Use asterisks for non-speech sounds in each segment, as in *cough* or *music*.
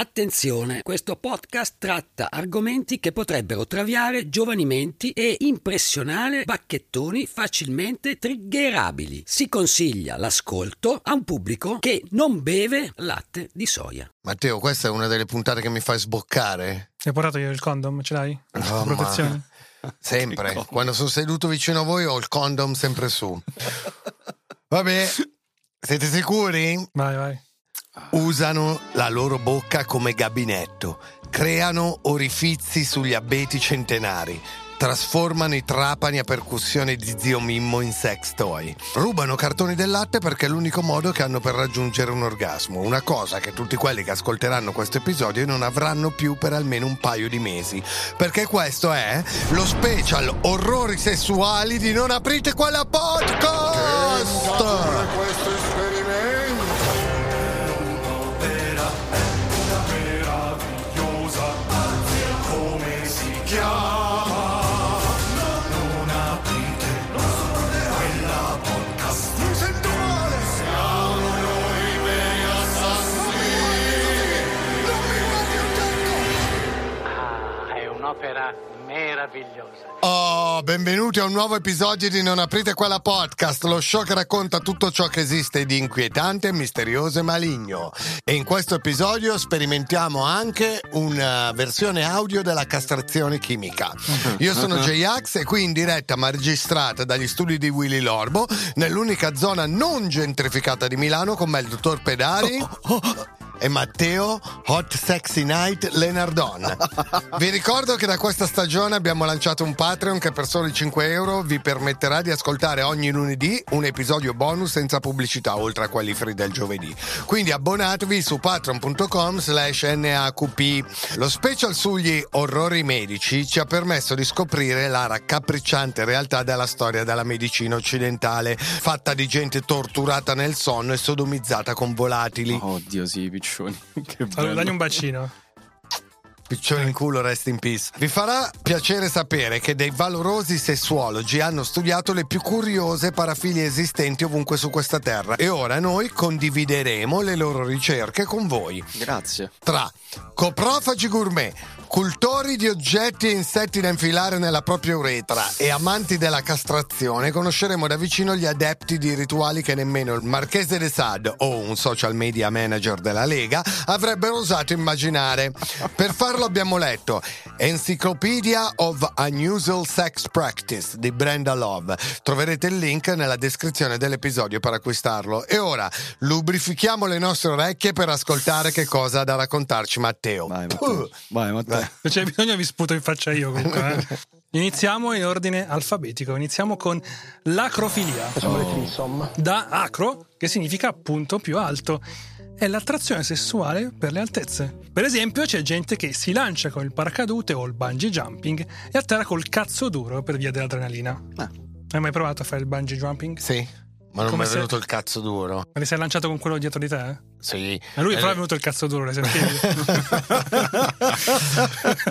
Attenzione, questo podcast tratta argomenti che potrebbero traviare giovani menti e impressionare bacchettoni facilmente triggerabili. Si consiglia l'ascolto a un pubblico che non beve latte di soia. Matteo, questa è una delle puntate che mi fai sboccare. Hai portato io il condom? Ce l'hai? Oh, Protezione? *laughs* Sempre. *laughs* Quando sono seduto vicino a voi ho il condom sempre su. *laughs* Vabbè, siete sicuri? Vai, vai. Usano la loro bocca come gabinetto, creano orifizi sugli abeti centenari, trasformano i trapani a percussione di zio Mimmo in sex toy, rubano cartoni del latte perché è l'unico modo che hanno per raggiungere un orgasmo, una cosa che tutti quelli che ascolteranno questo episodio non avranno più per almeno un paio di mesi, perché questo è lo special orrori sessuali di Non aprite quella podcast! questo esperimento chiama non aprite quella podcast mi sento male siamo noi veri assassini non mi guardi attacco Ah, è un'opera meravigliosa. Oh, benvenuti a un nuovo episodio di Non aprite quella podcast, lo show che racconta tutto ciò che esiste di inquietante, misterioso e maligno. E in questo episodio sperimentiamo anche una versione audio della castrazione chimica. Io sono J-Ax e qui in diretta ma registrata dagli studi di Willy Lorbo, nell'unica zona non gentrificata di Milano con me il dottor Pedari. E Matteo Hot Sexy Night Lenardon. *laughs* Vi ricordo che da questa stagione abbiamo lanciato un Patreon che per soli 5 euro vi permetterà di ascoltare ogni lunedì un episodio bonus senza pubblicità, oltre a quelli free del giovedì. Quindi abbonatevi su patreon.com slash NAQP. Lo special sugli orrori medici ci ha permesso di scoprire la raccapricciante realtà della storia della medicina occidentale, fatta di gente torturata nel sonno e sodomizzata con volatili. Oddio, sì, piccioni. *laughs* Che Allora, dagli un bacino. Piccione in culo, rest in peace. Vi farà piacere sapere che dei valorosi sessuologi hanno studiato le più curiose parafilie esistenti ovunque su questa terra e ora noi condivideremo le loro ricerche con voi. Grazie. Tra coprofagi gourmet, cultori di oggetti e insetti da infilare nella propria uretra e amanti della castrazione, conosceremo da vicino gli adepti di rituali che nemmeno il Marchese de Sade o un social media manager della Lega avrebbero osato immaginare. Per farlo abbiamo letto Encyclopedia of Unusual Sex Practice di Brenda Love. Troverete il link nella descrizione dell'episodio per acquistarlo. E ora lubrifichiamo le nostre orecchie per ascoltare che cosa ha da raccontarci Matteo. Vai. Matteo. Vai, Matteo. C'è bisogno vi sputo in faccia io comunque. eh. *laughs* Iniziamo in ordine alfabetico. Iniziamo con l'acrofilia. Da acro, che significa appunto più alto. È l'attrazione sessuale per le altezze. Per esempio, c'è gente che si lancia con il paracadute o il bungee jumping e atterra col cazzo duro per via dell'adrenalina. Ah. Hai mai provato a fare il bungee jumping? Sì, ma non mi è venuto il cazzo duro. Ma ti sei lanciato con quello dietro di te? Eh? Sì. A lui Eh, però è venuto il cazzo duro, l'hai sentito?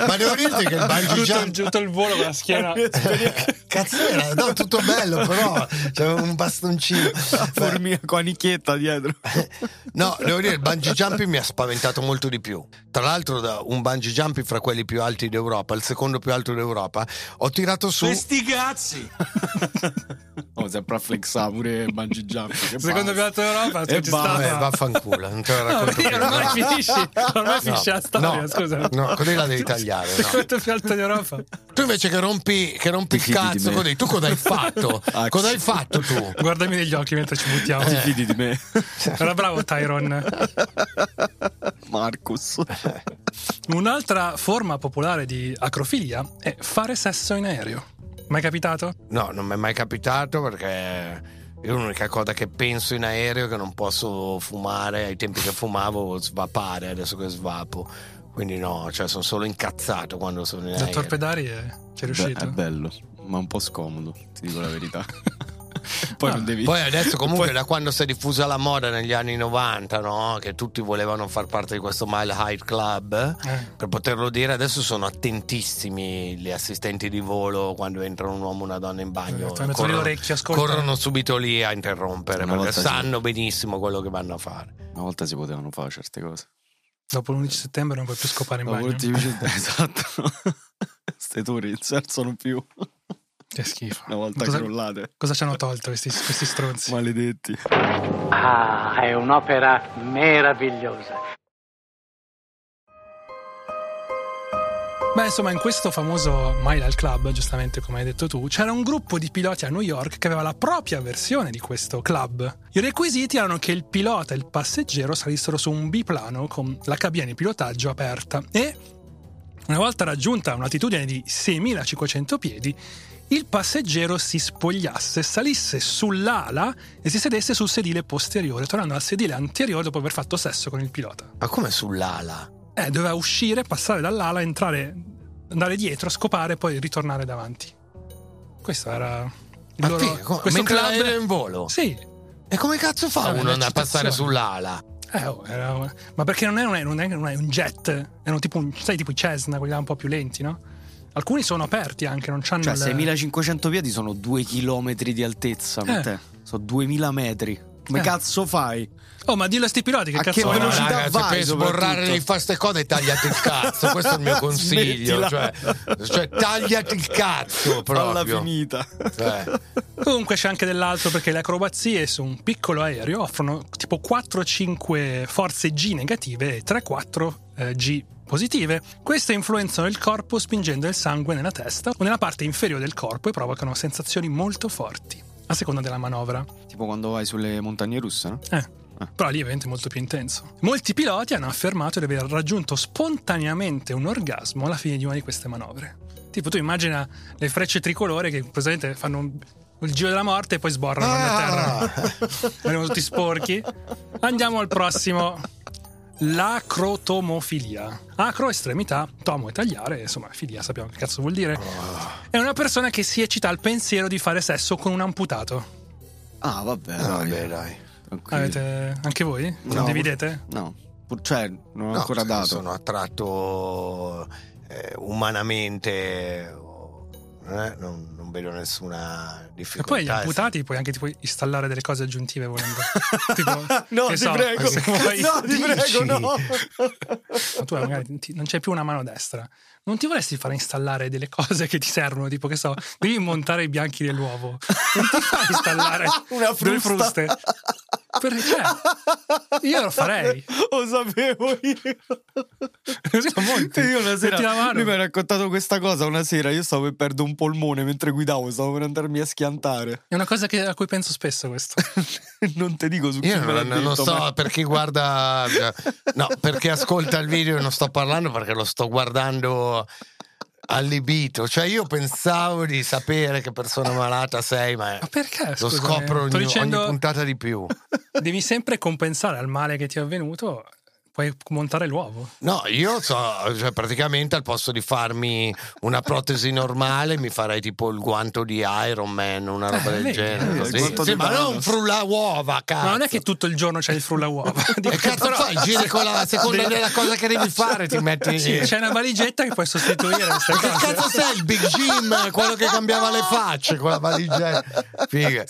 Ma devo dirti che il bungee jump- tutto il volo con la schiena. *laughs* Cazzo era, no, tutto bello, però c'era un bastoncino. *laughs* Formica con nicchietta dietro. *laughs* No, devo dire, il bungee jumping mi ha spaventato molto di più. Tra l'altro, da un bungee jumping fra quelli più alti d'Europa, il secondo più alto d'Europa, ho tirato su. cazzi Oh, sempre a flexare pure il bungee jump. Che Secondo più alto d'Europa, E basta. Vabbè, stata. Vaffanculo, non te No, racconto più. ormai no. finisci, ormai finisce la storia, no, scusa. No, così la devi tagliare. no. Secondo più alto d'Europa. Tu invece che rompi, che rompi il cazzo, così, tu cosa hai *laughs* fatto? Ah, cosa hai fatto tu? Guardami negli occhi mentre ci buttiamo. Ti fidi di me? *laughs* Era bravo Tyron. Marcus. Un'altra forma popolare di acrofilia è fare sesso in aereo. Mai capitato? No, non mi è mai capitato perché io l'unica cosa che penso in aereo è che non posso fumare, ai tempi che fumavo svapare, adesso che svapo. Quindi no, cioè sono solo incazzato quando sono in Dottor aereo. Pedari è... ci è Beh, riuscito? è bello, ma un po' scomodo, ti dico la verità. *laughs* Poi non devi. Poi adesso *laughs* comunque da quando si è diffusa la moda negli anni 90, no? Che tutti volevano far parte di questo Mile High Club, Eh. per poterlo dire adesso sono attentissimi gli assistenti di volo quando entrano un uomo e una donna in bagno. Orecchie, ascoltano. corrono subito lì a interrompere Una perché sanno benissimo quello che vanno a fare. Una volta si potevano fare certe cose. Dopo l'11 settembre non puoi più scopare in Dopo bagno. *laughs* *laughs* esatto. Ste Turizzi alzano più Che schifo. una volta cosa, crollate. cosa ci hanno tolto questi, questi stronzi? Maledetti. Ah, è un'opera meravigliosa. Beh, insomma, in questo famoso Mile Club, giustamente come hai detto tu, c'era un gruppo di piloti a New York che aveva la propria versione di questo club. I requisiti erano che il pilota e il passeggero salissero su un biplano con la cabina di pilotaggio aperta e, una volta raggiunta un'altitudine di 6500 piedi, il passeggero si spogliasse, salisse sull'ala e si sedesse sul sedile posteriore, tornando al sedile anteriore dopo aver fatto sesso con il pilota. Ma come sull'ala? Eh, doveva uscire, passare dall'ala, entrare, andare dietro, scopare e poi ritornare davanti. Questo era Ma loro figa, come- questo mentre club. è in volo? Sì. E come cazzo fa uno a passare sull'ala? Eh, oh, era- ma perché non è, non, è, non è- non è un jet, erano tipo un, sai, tipo i Cessna, quelli là un po' più lenti, no? Alcuni sono aperti anche, non hanno Cioè, il... 6500 piedi sono 2 km di altezza per Eh. te. Sono 2000 metri. Come Eh. cazzo fai? Oh, ma dillo a sti piloti che A cazzo che velocità raga, se vai, per sborrare soprattutto? di fare ste cose tagliati il cazzo questo è il mio *laughs* consiglio cioè, cioè, tagliati il cazzo Alla proprio finita. Cioè, Comunque c'è anche dell'altro perché le acrobazie su un piccolo aereo offrono tipo 4-5 forze G negative e 3-4 eh, G positive. Queste influenzano il corpo spingendo il sangue nella testa o nella parte inferiore del corpo e provocano sensazioni molto forti, a seconda della manovra. Tipo quando vai sulle montagne russe, no? Eh. Però lì ovviamente è molto più intenso. Molti piloti hanno affermato di aver raggiunto spontaneamente un orgasmo alla fine di una di queste manovre. Tipo, tu immagina le frecce tricolore che praticamente fanno un- il giro della morte e poi sborrano a terra. *laughs* Vengono tutti sporchi. Andiamo al prossimo. L'acrotomofilia. Acro, estremità, tomo è tagliare, insomma, filia sappiamo che cazzo vuol dire. È una persona che si eccita al pensiero di fare sesso con un amputato. Ah, vabbè. no, dai. vabbè, dai. Avete anche voi? No. Condividete? No, pur- cioè, non ho No, ancora dato. sono attratto eh, umanamente eh, non, non vedo nessuna E difficoltà poi gli amputati puoi anche tipo installare delle cose aggiuntive volendo. *laughs* tipo, No, ti so, prego. *laughs* vuoi- No, ti prego, no. ma tu magari ti- non c'è più una mano destra. Non ti vorresti fare installare delle cose che ti servono, tipo che so, devi montare i bianchi dell'uovo. Non ti fai *laughs* installare Una delle frusta. fruste. Per- cioè, io lo farei. Lo sapevo io. Monti. Io una sera Metti la mano. lui mi ha raccontato questa cosa una sera. Io stavo per perdere un polmone mentre guidavo, stavo per andarmi a schiantare. È una cosa che- a cui penso spesso questo. *laughs* non ti dico su chi Io me l'ha non, non detto, so ma- per chi guarda, *laughs* no, per chi ascolta il video non sto parlando perché lo sto guardando allibito. Cioè, io pensavo di sapere che persona malata sei, ma Ma perché? lo scopro Sto ogni, dicendo- ogni puntata di più. *laughs* devi sempre compensare al male che ti è avvenuto, puoi montare l'uovo. No, io so, cioè, praticamente al posto di farmi una protesi normale, mi farei tipo il guanto di Iron Man, una roba Eh, del genere. eh, Sì, di ma non frulla uova, cazzo. Ma non è che tutto il giorno c'è il frulla uova. *laughs* E cazzo però- fai? Giri con la *laughs* seconda della cosa che devi fare, ti metti. Sì, c'è una valigetta che puoi sostituire *laughs* queste Che cazzo sei il Big Jim, quello che cambiava le facce con la valigetta? Figa.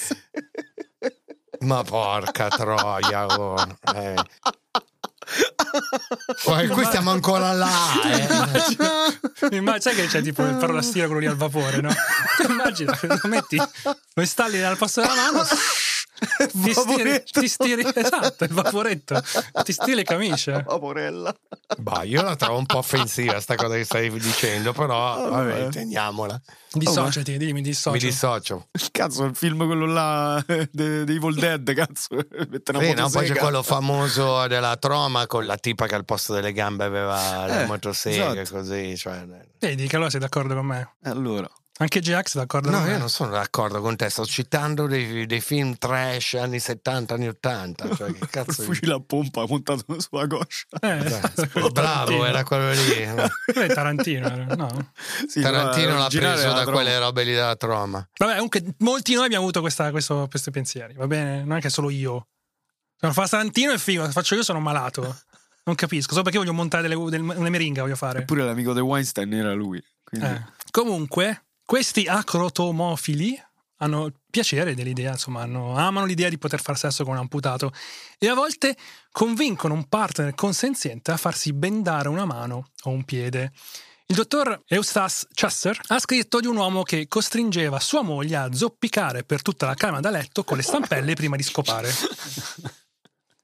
Ma porca troia, oh. eh. Poi qui stiamo ancora là, *laughs* eh. Immagina sai che c'è tipo il ferrolastino quello lì al vapore, no? *laughs* Immagina, lo metti, lo installi al posto della mano. Ti stiri, ti stiri, esatto, il vaporetto. Ti stiri le camicie. Vaporella. Bah, io la trovo un po' offensiva sta cosa che stai dicendo, però vabbè, vabbè. teniamola. Dissociati, dimmi, mi dissocio. Mi dissocio. Cazzo, il film quello là *laughs* de- di Evil Dead, cazzo. *laughs* Mette una Sì, no, poi c'è quello famoso della troma con la tipa che al posto delle gambe aveva la Eh, motosega, esatto. così. Cioè... Vedi che allora sei d'accordo con me. Allora, Anche Jax è d'accordo No, con me. io non sono d'accordo con te, sto citando dei, dei film trash anni 70, anni 80. Cioè, che il *laughs* cazzo di... fucile a pompa montato sulla coscia. Eh, *laughs* Bravo, Tarantino. era quello lì. Quello è Tarantino, no? Sì, Tarantino no, l'ha preso da quelle robe lì della troma. Vabbè, comunque molti di noi abbiamo avuto questa- questo- questi pensieri, va bene? Non è che solo io. Se non fa Tarantino è figo, se faccio io sono malato. Non capisco, solo perché voglio montare delle, delle- una meringa voglio fare. Eppure l'amico di Weinstein era lui. Quindi... Eh. Comunque, questi acrotomofili hanno piacere dell'idea, insomma, hanno- amano l'idea di poter far sesso con un amputato e a volte convincono un partner consenziente a farsi bendare una mano o un piede. Il dottor Eustace Chester ha scritto di un uomo che costringeva sua moglie a zoppicare per tutta la camera da letto con le stampelle prima di scopare. *laughs*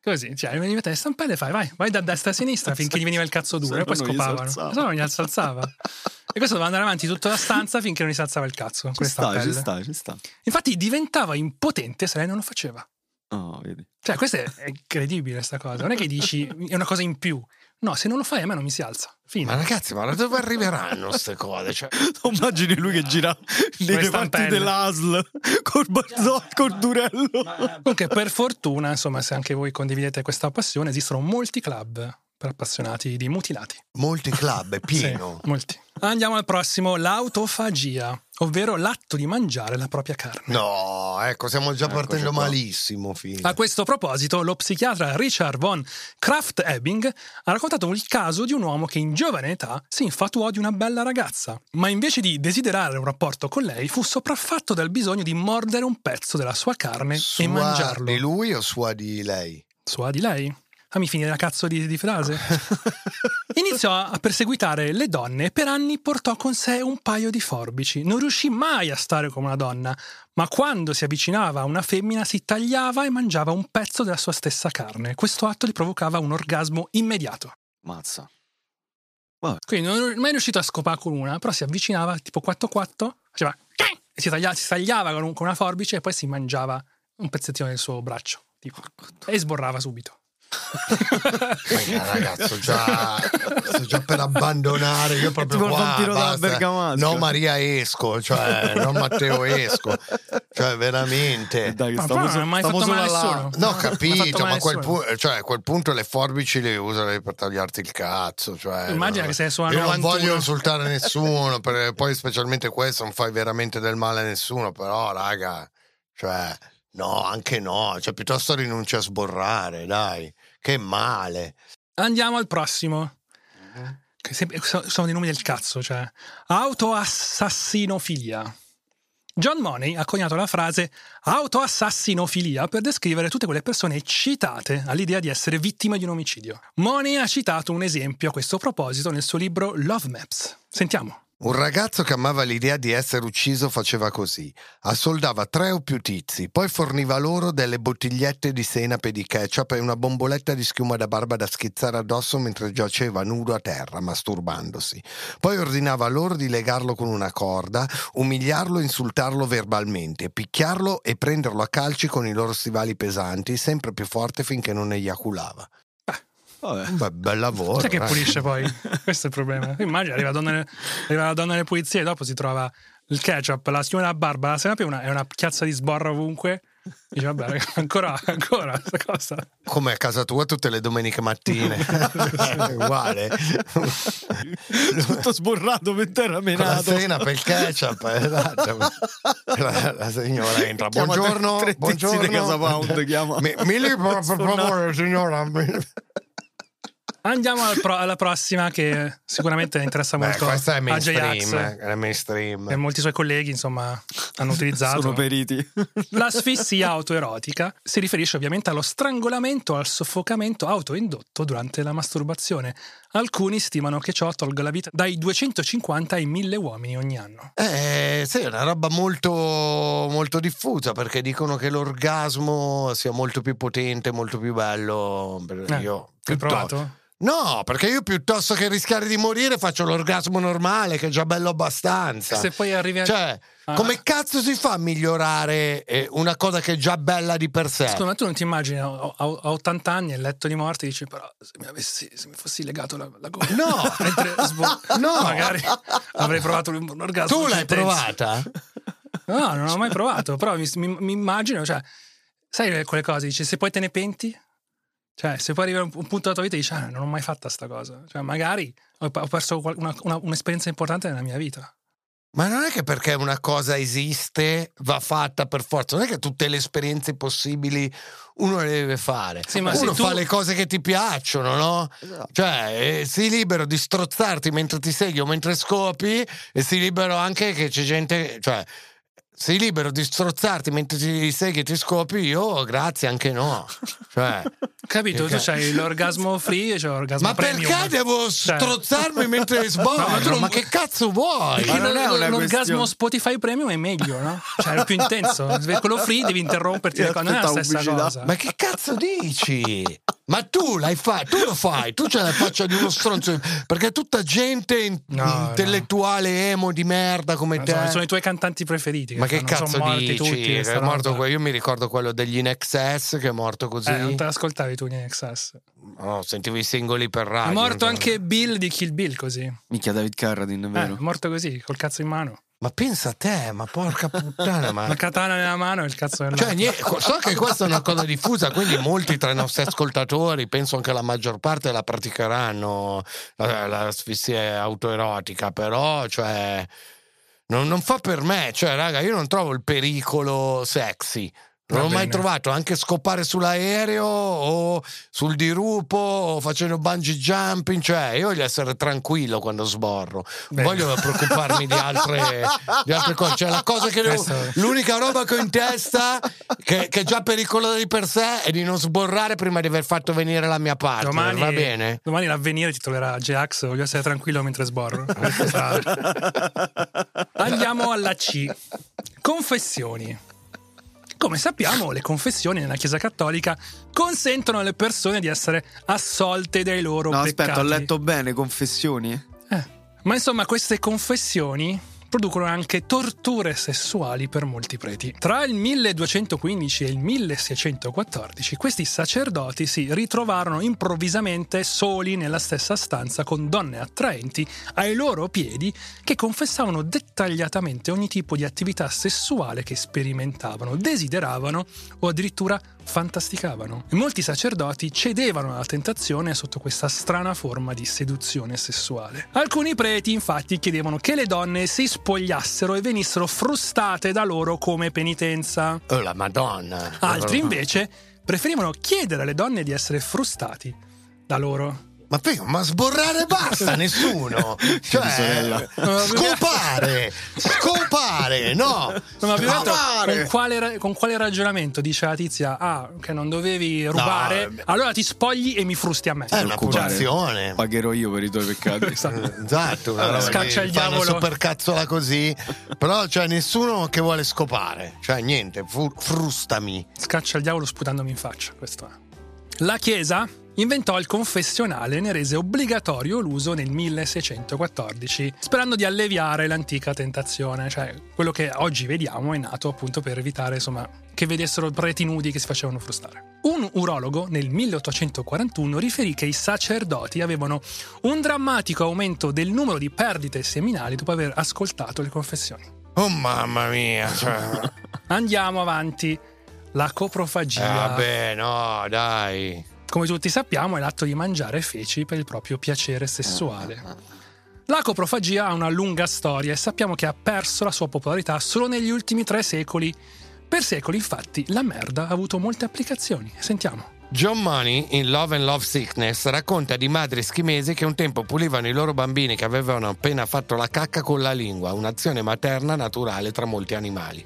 Così, cioè, mette le stampelle e fai, vai, vai da destra a sinistra finché gli veniva il cazzo duro e poi scopavano. Se no non gli alzava. E questo doveva andare avanti tutta la stanza finché non gli si alzava il cazzo. Ci sta, ci sta, ci sta. Infatti diventava impotente se lei non lo faceva. Oh, vedi. Cioè, questa è è incredibile sta cosa. Non è che dici è una cosa in più. No, se non lo fai a me non mi si alza. Fine. Ma ragazzi, ma da dove arriveranno queste cose? Cioè, *laughs* Immagini lui che gira nelle parti stampelle. dell'ASL col barzotto, col durello. Comunque, per fortuna, insomma, se anche voi condividete questa passione, esistono molti club per appassionati di mutilati. molti club, è *laughs* pieno. Sì, molti. Andiamo al prossimo, l'autofagia, ovvero l'atto di mangiare la propria carne. No, ecco, stiamo già Eccoci partendo malissimo. Fine. A questo proposito, lo psichiatra Richard von Kraft-Ebing ha raccontato il caso di un uomo che in giovane età si infatuò di una bella ragazza, ma invece di desiderare un rapporto con lei fu sopraffatto dal bisogno di mordere un pezzo della sua carne Sua e mangiarlo. di lui o sua di lei? Sua di lei? Fammi finire la cazzo di, di frase. *laughs* Iniziò a perseguitare le donne e per anni portò con sé un paio di forbici. Non riuscì mai a stare come una donna, ma quando si avvicinava a una femmina si tagliava e mangiava un pezzo della sua stessa carne. Questo atto gli provocava un orgasmo immediato. Mazza. Quindi non è mai riuscito a scopare con una, però si avvicinava tipo 4-4, faceva e si tagliava, si tagliava con, un- con una forbice e poi si mangiava un pezzettino del suo braccio. Tipo, e sborrava subito. Raga, ragazzo, già, sto già per abbandonare. Io proprio qua, vampiro della basta. Bergamasca. No, Maria esco, cioè, non Matteo esco. Cioè, veramente. Dai, che Ma stavo, non ha mai stavo fatto male nessuno. No, ho capito, ma a quel, pu- cioè, a quel punto le forbici le userei per tagliarti il cazzo. Cioè, Immagina no. che sei su una Io non 91. voglio insultare *laughs* nessuno, poi specialmente questo non fai veramente del male a nessuno, però raga, cioè, no, anche no, cioè piuttosto rinuncia a sborrare, dai, che male. Andiamo al prossimo. So- sono dei nomi del cazzo, cioè. Autoassassinofilia. John Money ha coniato la frase autoassassinofilia per descrivere tutte quelle persone eccitate all'idea di essere vittime di un omicidio. Money ha citato un esempio a questo proposito nel suo libro Love Maps. Sentiamo. Un ragazzo che amava l'idea di essere ucciso faceva così. Assoldava tre o più tizi, poi forniva loro delle bottigliette di senape di ketchup e una bomboletta di schiuma da barba da schizzare addosso mentre giaceva nudo a terra, masturbandosi. Poi ordinava loro di legarlo con una corda, umiliarlo e insultarlo verbalmente, picchiarlo e prenderlo a calci con i loro stivali pesanti, sempre più forte finché non eiaculava. Vabbè. Beh, bel lavoro. Sai che eh. pulisce poi? *laughs* Questo è il problema. Immagina, arriva la donna, arriva la donna delle pulizie e dopo si trova il ketchup, la schiuma della barba, la senape è una, è una chiazza di sborra ovunque. Dice, vabbè, raga, ancora, ancora, questa cosa. Come a casa tua tutte le domeniche mattine. *laughs* Uguale. Tutto sborrato mentre era Con la menato. cena per il ketchup. esatto. La, la signora entra. Chiama Buongiorno. tre- tre buongiorno. Casa Pound, chiama. Mi, mi libera, per favore, signora. *laughs* Andiamo al pro- alla prossima che sicuramente interessa Beh, molto questa è mainstream. Eh, È mainstream. e molti suoi colleghi, insomma, hanno utilizzato. Sono periti. L'asfissia *laughs* autoerotica si riferisce ovviamente allo strangolamento al soffocamento autoindotto durante la masturbazione. Alcuni stimano che ciò tolga la vita dai 250 ai 1000 uomini ogni anno. Eh, sì, è una roba molto, molto diffusa perché dicono che l'orgasmo sia molto più potente, molto più bello. Eh, Io Hai provato? No, perché io piuttosto che rischiare di morire faccio l'orgasmo normale, che è già bello abbastanza. Se poi arrivi a... Cioè. Come cazzo si fa a migliorare eh, una cosa che è già bella di per sé? Secondo me tu non ti immagini a, a- a 80 anni nel letto di morte dici però se mi, avessi, se mi fossi legato la, la gola No. *laughs* mentre sbo- No. magari avrei provato un orgasmo Tu l'hai intenso. provata? no non ho mai provato però mi, mi- mi immagino cioè sai quelle cose dici se poi te ne penti cioè se poi arriva un, un punto della tua vita e dici ah, non ho mai fatta sta cosa cioè magari ho, perso una- una- un'esperienza importante nella mia vita Ma non è che perché una cosa esiste va fatta per forza, non è che tutte le esperienze possibili uno le deve fare. Sì, ma uno tu- fa le cose che ti piacciono, no? Esatto. Cioè, eh, sii libero di strozzarti mentre ti segui o mentre scopi e sii libero anche che c'è gente, cioè sei libero di strozzarti mentre ti sei che ti scopi, io grazie anche no. Cioè, Capito? Tu c'hai l'orgasmo free e c'è l'orgasmo ma premium. perché devo Cioè- strozzarmi mentre *laughs* sborro? ma tu non- ma che cazzo vuoi? Ma non è l'orgasmo questione- Spotify premium è meglio, no? Cioè, è più intenso. Quello free devi interromperti le cose. Non è la stessa pubblicità. cosa. Ma che cazzo dici? Ma tu l'hai fatto, tu lo fai, tu c'hai la faccia di uno stronzo. Perché tutta gente No, intellettuale emo di merda come te. Sono, sono i tuoi cantanti preferiti. Ma che fanno- cazzo sono morti dici? tutti. È morto que- Io mi ricordo quello degli In Excess che è morto così. Eh, non te l'ascoltavi tu in Excess. No, sentivo i singoli per radio. È morto anche Bill di Kill Bill così. Minchia David Carradine, Eh, vero? è morto così, col cazzo in mano. Ma pensa a te, ma porca puttana, ma. *laughs* La katana nella mano e il cazzo nella Cioè, nie- so che questa è una cosa diffusa, quindi molti tra i nostri ascoltatori, penso anche la maggior parte, la praticheranno la- l'asfissia autoerotica, però, cioè, non, non fa per me. Cioè, raga, io non trovo il pericolo sexy. Non l'ho mai trovato, anche scopare sull'aereo o sul dirupo o facendo bungee jumping, cioè io voglio essere tranquillo quando sborro, non Bene. voglio preoccuparmi di altre, di altre cose, cioè la cosa che devo, l'unica roba che ho in testa che, che è già pericolosa di per sé è di non sborrare prima di aver fatto venire la mia parte, Domani, va bene? domani l'avvenire titolerà J-Ax, voglio essere tranquillo mentre sborro. *laughs* Andiamo alla C. Confessioni. Come sappiamo, le confessioni nella Chiesa Cattolica consentono alle persone di essere assolte dai loro No, peccati. aspetta, ho letto bene, confessioni. Eh, Ma insomma, queste confessioni producono anche torture sessuali per molti preti. Tra il 1215 e il 1614 questi sacerdoti si ritrovarono improvvisamente soli nella stessa stanza con donne attraenti ai loro piedi che confessavano dettagliatamente ogni tipo di attività sessuale che sperimentavano, desideravano o addirittura fantasticavano. E molti sacerdoti cedevano alla tentazione sotto questa strana forma di seduzione sessuale. Alcuni preti infatti chiedevano che le donne si spogliassero e venissero frustate da loro come penitenza. Oh la madonna. Altri invece preferivano chiedere alle donne di essere frustati da loro. Ma prima, ma sborrare basta, *laughs* nessuno. Cioè, sorella. scopare, scopare, no. No, ma più con quale, con quale ragionamento dice la tizia? Ah, che non dovevi rubare, eh, allora ti spogli e mi frusti a me. È una Preoccupare. punizione. Pagherò io per i tuoi peccati. *laughs* Esatto, una Allora, roba scaccia il fai una diavolo. supercazzola così. Però c'è nessuno che vuole scopare. Cioè, niente, fu- frustami. Scaccia il diavolo sputandomi in faccia. Questo è. La Chiesa inventò il confessionale e ne rese obbligatorio l'uso nel 1614, sperando di alleviare l'antica tentazione. Cioè, quello che oggi vediamo è nato appunto per evitare, insomma, che vedessero preti nudi che si facevano frustare. Un urologo nel 1841 riferì che i sacerdoti avevano un drammatico aumento del numero di perdite seminali dopo aver ascoltato le confessioni. Oh mamma mia. Cioè, Andiamo avanti. La coprofagia. vabbè, no, dai. Come tutti sappiamo, è l'atto di mangiare feci per il proprio piacere sessuale. La coprofagia ha una lunga storia e sappiamo che ha perso la sua popolarità solo negli ultimi tre secoli. Per secoli, infatti, la merda ha avuto molte applicazioni. Sentiamo. John Money, in Love and Love Sickness, racconta di madri eschimesi che un tempo pulivano i loro bambini che avevano appena fatto la cacca con la lingua, un'azione materna naturale tra molti animali.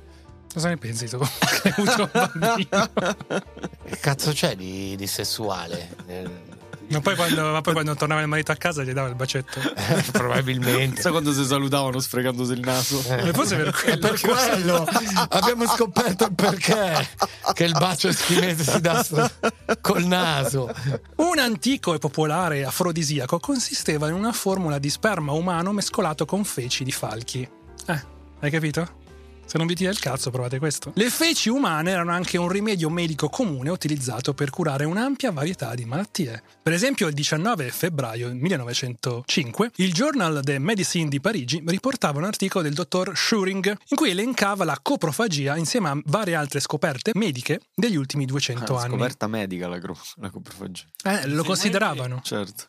Cosa ne pensi tu? *laughs* Che hai avuto un bambino? *laughs* Che cazzo c'è di, di sessuale? Eh, Ma poi, quando, ma poi quando tornava il marito a casa gli dava il bacetto. *laughs* probabilmente. Sai quando si salutavano sfregandosi il naso? E forse per È quello. per quello abbiamo scoperto il perché che il bacio eschimese si dà col naso. Un antico e popolare afrodisiaco consisteva in una formula di sperma umano mescolato con feci di falchi. Eh, hai capito? Se non vi tira il cazzo, provate questo. Le feci umane erano anche un rimedio medico comune utilizzato per curare un'ampia varietà di malattie. Per esempio, il 19 febbraio 1905, il Journal de Médecine di Parigi riportava un articolo del dottor Schuring in cui elencava la coprofagia insieme a varie altre scoperte mediche degli ultimi 200 Ah, anni. scoperta medica la, la coprofagia. Eh, lo consideravano. Certo.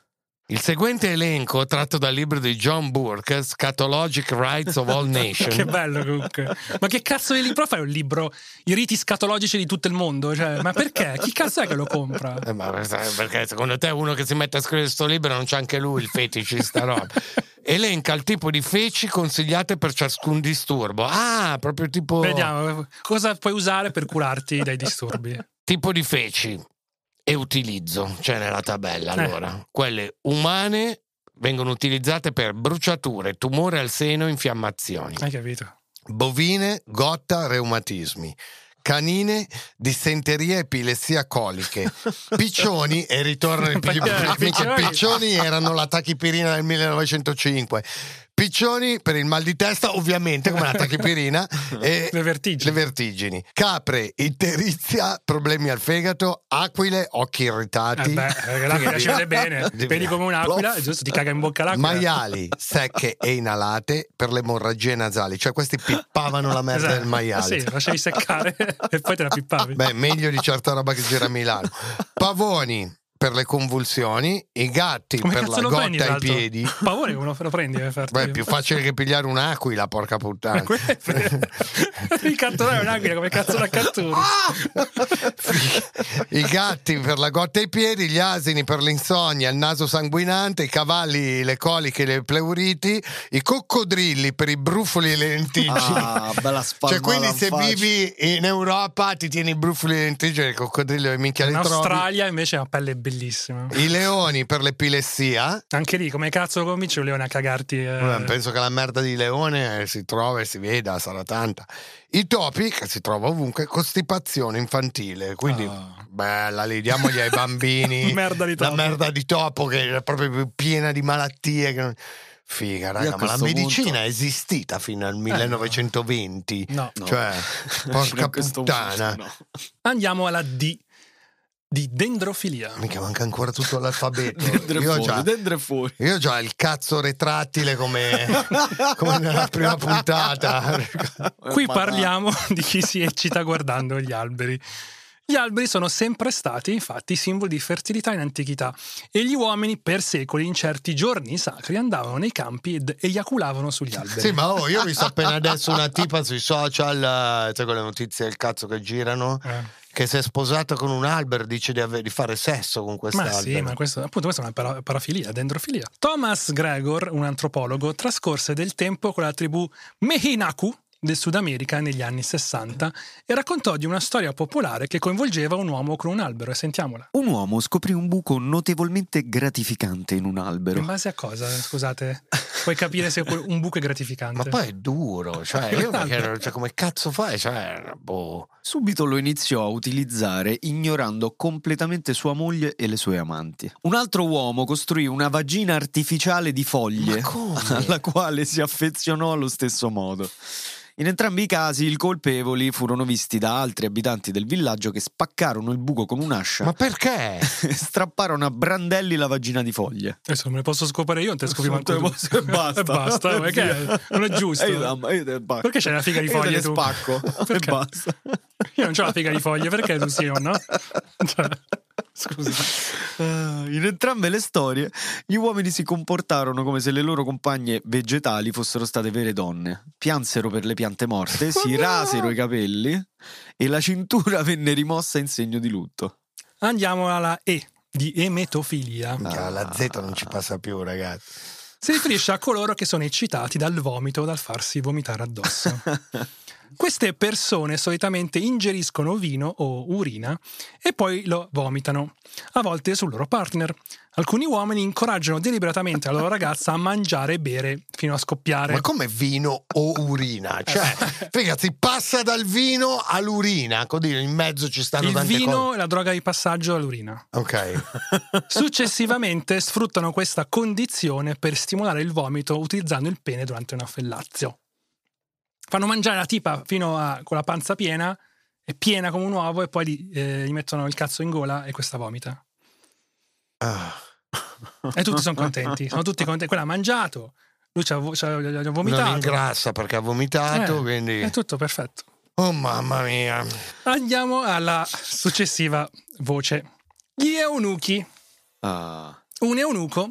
Il seguente elenco, tratto dal libro di John Burke, Scatologic Rights of All *laughs* Nations. Che bello comunque. Ma che cazzo di libro fai un libro? I riti scatologici di tutto il mondo? Cioè, ma perché? Chi cazzo è che lo compra? Eh, ma perché secondo te uno che si mette a scrivere questo libro non c'è anche lui il feticista roba? *laughs* elenca il tipo di feci consigliate per ciascun disturbo. Ah, proprio tipo... Vediamo cosa puoi usare per curarti dai disturbi. Tipo di feci e utilizzo, c'è nella tabella Eh. allora. Quelle umane vengono utilizzate per bruciature, tumore al seno, infiammazioni. Hai capito? Bovine, gotta, reumatismi. Canine, dissenteria, epilessia coliche. *laughs* Piccioni, e ritorno ai piccioni? piccioni erano la tachipirina del 1905. Piccioni per il mal di testa, ovviamente, come la tachipirina. *laughs* e Le vertigini. le vertigini. Capre, iterizia, problemi al fegato, aquile, occhi irritati. Eh beh, l'aquila ci vede bene. Vedi come un'aquila, giusto, ti caga in bocca l'aquila. Maiali secche *laughs* e inalate per le emorragie nasali, cioè questi pippavano la merda Esatto. del maiale. Sì, lasciavi seccare *laughs* e poi te la pippavi. Beh, meglio di certa roba che gira a Milano. Pavoni per le convulsioni, i gatti come per la prendi? gotta ai l'altro? piedi. *laughs* Pavone come lo prendi? farti- Beh, è più facile che pigliare un'aquila, porca puttana. *laughs* Il catturare un'aquila come cazzo la catturi? *laughs* I gatti per la gotta ai piedi, gli asini per l'insonnia, il naso sanguinante, i cavalli le coliche le pleuriti, i coccodrilli per i brufoli e le lentiggini. Ah, bella spalla. Cioè, quindi se vivi in Europa ti tieni i brufoli e le lentiggini, il coccodrillo e minchia In li trovi. Australia invece ha una pelle bellissima. I leoni per l'epilessia. Anche lì, come cazzo lo convinci un leone a cagarti? eh? Eh, Penso che la merda di leone eh, si trova e si veda, sarà tanta. I topi, che si trova ovunque, costipazione infantile. Quindi, Ah. bella lì, diamogli ai bambini *laughs* Merda di la topo. merda di topo che è proprio piena di malattie. Che non- Figa, raga, ma la medicina punto- è esistita fino al 1920. No. No. Cioè, *laughs* porca puttana. punto, no. Andiamo alla D di dendrofilia. Mica manca ancora tutto l'alfabeto. *laughs* Dentro e Io già, io già il cazzo retrattile come, *laughs* come nella prima puntata. *laughs* Qui parliamo di chi si eccita guardando gli alberi. Gli alberi sono sempre stati, infatti, simboli di fertilità in antichità e gli uomini per secoli in certi giorni sacri andavano nei campi ed eiaculavano sugli alberi. Sì, ma oh, io ho visto appena adesso una tipa sui social, eh, sai quelle notizie del cazzo che girano, Eh. Che si è sposata con un albero, dice di, ave- di fare sesso con Ma quest'albero. sì, ma questo, appunto questa è una para- parafilia, dendrofilia. Thomas Gregor, un antropologo, trascorse del tempo con la tribù Mehinaku del Sud America negli anni 60 e raccontò di una storia popolare che coinvolgeva un uomo con un albero. E sentiamola. Un uomo scoprì un buco notevolmente gratificante in un albero. In base a cosa? Scusate, puoi capire se un buco è gratificante. Ma poi è duro, cioè, *laughs* io perché, cioè, come cazzo fai? Cioè, boh. Subito lo iniziò a utilizzare ignorando completamente sua moglie e le sue amanti. Un altro uomo costruì una vagina artificiale di foglie alla quale si affezionò allo stesso modo. In entrambi i casi i colpevoli furono visti da altri abitanti del villaggio che spaccarono il buco con un'ascia Ma perché? e *laughs* strapparono a brandelli la vagina di foglie. Adesso non me ne posso scopare io, non te ne scopri manco tu. E basta. *laughs* E basta, perché non è *laughs* giusto. E io, damma- io te- basta. Perché c'hai la figa di Io te foglie tu? spacco e Perché? basta. *laughs* Io non ho la figa di foglie, perché tu sì o no? *laughs* Cioè, scusa. Ah, In entrambe le storie, gli uomini si comportarono come se le loro compagne vegetali fossero state vere donne. Piansero per le piante morte, *laughs* si rasero i capelli e la cintura venne rimossa in segno di lutto. Andiamo alla E di emetofilia. Minchia, La Z non ci passa più, ragazzi. Si riferisce a coloro che sono eccitati dal vomito o dal farsi vomitare addosso. Queste persone solitamente ingeriscono vino o urina e poi lo vomitano, a volte sul loro partner. Alcuni uomini incoraggiano deliberatamente la loro ragazza a mangiare e bere fino a scoppiare. Ma come vino o urina? Cioè, ragazzi, passa dal vino all'urina, così in mezzo ci stanno Il tante vino cose. è la droga di passaggio all'urina. Ok. *laughs* Successivamente sfruttano questa condizione per stimolare il vomito utilizzando il pene durante un affellazio. Fanno mangiare la tipa fino a con la panza piena, è piena come un uovo, e poi gli, eh, gli mettono il cazzo in gola e questa vomita. Ah. E tutti sono *laughs* contenti, sono tutti contenti. Quella ha mangiato, lui ci ha, ci ha- gli ha Non vomitato. ingrassa perché ha vomitato, Eh, quindi... È tutto perfetto. Oh mamma mia. Andiamo alla successiva voce. Gli eunuchi. Ah, Un eunuco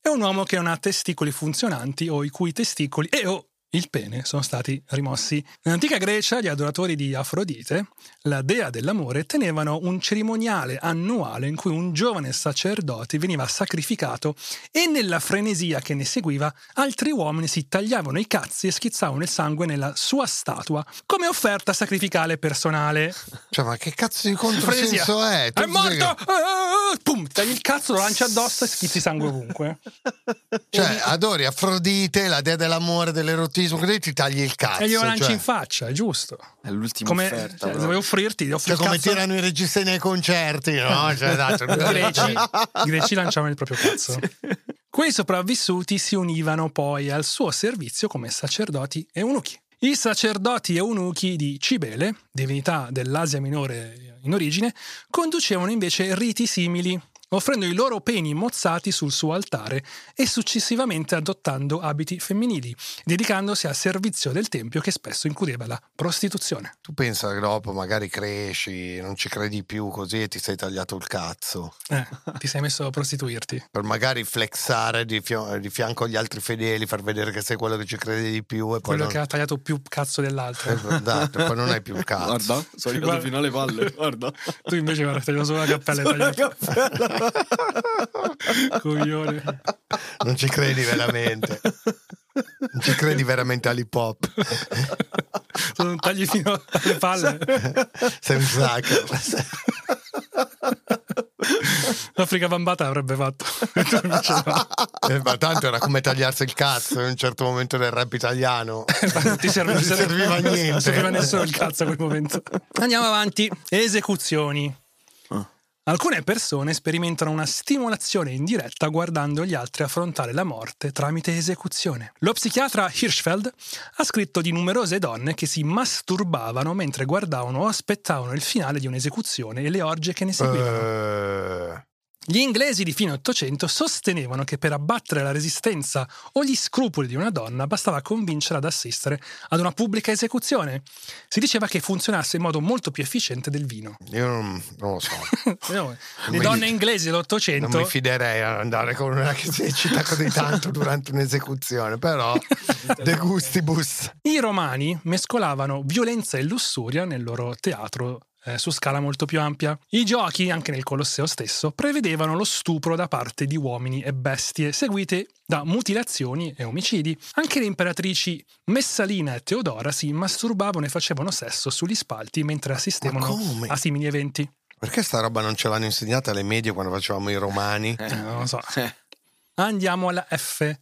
è un uomo che non ha testicoli funzionanti o i cui testicoli e o il pene sono stati rimossi. Nell'antica Grecia gli adoratori di Afrodite, la dea dell'amore, tenevano un cerimoniale annuale in cui un giovane sacerdote veniva sacrificato e nella frenesia che ne seguiva altri uomini si tagliavano i cazzi e schizzavano il sangue nella sua statua come offerta sacrificale personale. Cioè, ma che cazzo di controsenso è? Tu È morto! che- Ah, ah, Pum, tagli il cazzo, lo lanci addosso e schizzi sangue ovunque. Cioè, adori Afrodite, la dea dell'amore, dell'erotismo, così ti tagli il cazzo. e glielo lanci cioè. in faccia, è giusto. È l'ultima Come offerta. cioè, dovevo offrirti, gli offri Cioè, come tirano i registi nei concerti, no? *laughs* Cioè, esatto. I greci, *laughs* i greci lanciavano il proprio cazzo. Quei sopravvissuti si univano poi al suo servizio come sacerdoti eunuchi. I sacerdoti eunuchi di Cibele, divinità dell'Asia minore in origine, conducevano invece riti simili, offrendo i loro peni mozzati sul suo altare e successivamente adottando abiti femminili, dedicandosi al servizio del tempio che spesso includeva la prostituzione. Tu pensa che dopo magari cresci, non ci credi più così e ti sei tagliato il cazzo. Eh, ti sei messo a prostituirti. Per magari flexare di, fio- di fianco agli altri fedeli, far vedere che sei quello che ci crede di più e poi Quello non... che ha tagliato più cazzo dell'altro. Esatto, poi non hai più il cazzo. Guarda, sono arrivato Guarda. fino alle palle. Guarda. Tu invece guarda, tagliato solo la cappella e tagliato. *laughs* Coglione. Non ci credi veramente. Non ci credi veramente all'hip hop. Sono tagli fino alle palle. Sei un sucker. L'Africa bambata avrebbe fatto. Eh, Ma tanto era come tagliarsi il cazzo in un certo momento del rap italiano. Non ti serve- Non ti serviva niente. Non serviva nessuno il cazzo a quel momento. Andiamo avanti. Esecuzioni. Alcune persone sperimentano una stimolazione indiretta guardando gli altri affrontare la morte tramite esecuzione. Lo psichiatra Hirschfeld ha scritto di numerose donne che si masturbavano mentre guardavano o aspettavano il finale di un'esecuzione e le orge che ne seguivano. Eh, Gli inglesi di fine Ottocento sostenevano che per abbattere la resistenza o gli scrupoli di una donna bastava convincerla ad assistere ad una pubblica esecuzione. Si diceva che funzionasse in modo molto più efficiente del vino. io non, non lo so. *laughs* No, Le mi- donne inglesi Non dell'Ottocento mi fiderei ad andare con una che si eccita così tanto durante un'esecuzione, però *laughs* de gustibus. I romani mescolavano violenza e lussuria nel loro teatro eh, su scala molto più ampia. I giochi, anche nel Colosseo stesso, prevedevano lo stupro da parte di uomini e bestie, seguite da mutilazioni e omicidi. Anche le imperatrici Messalina e Teodora si masturbavano e facevano sesso sugli spalti mentre assistevano a simili eventi. Perché sta roba non ce l'hanno insegnata alle medie quando facevamo i romani? Eh, non lo so. *laughs* Andiamo alla F.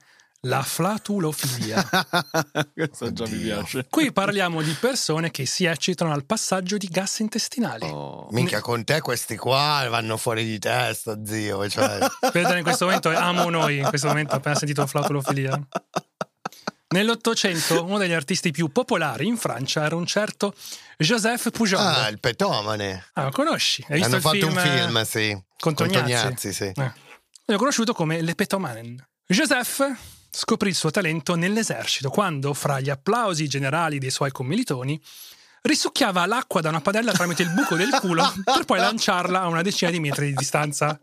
La flatulofilia. *laughs* Questo già mi piace. Qui parliamo di persone che si eccitano al passaggio di gas intestinali. Oh. Minchia, con te questi qua vanno fuori di testa, zio. Cioè, *laughs* Vedete, in questo momento amo noi, in questo momento ho appena sentito flautulofilia. Nell'Ottocento uno degli artisti più popolari in Francia era un certo Joseph Pujol. ah, il petomane. Ah, lo conosci? Hai visto Hanno il fatto film, un film, sì. con Tognazzi? sì. Eh. L'ho conosciuto come Le Petomanen. Joseph scoprì il suo talento nell'esercito quando, fra gli applausi generali dei suoi commilitoni, risucchiava l'acqua da una padella tramite il buco del culo per poi lanciarla a una decina di metri di distanza.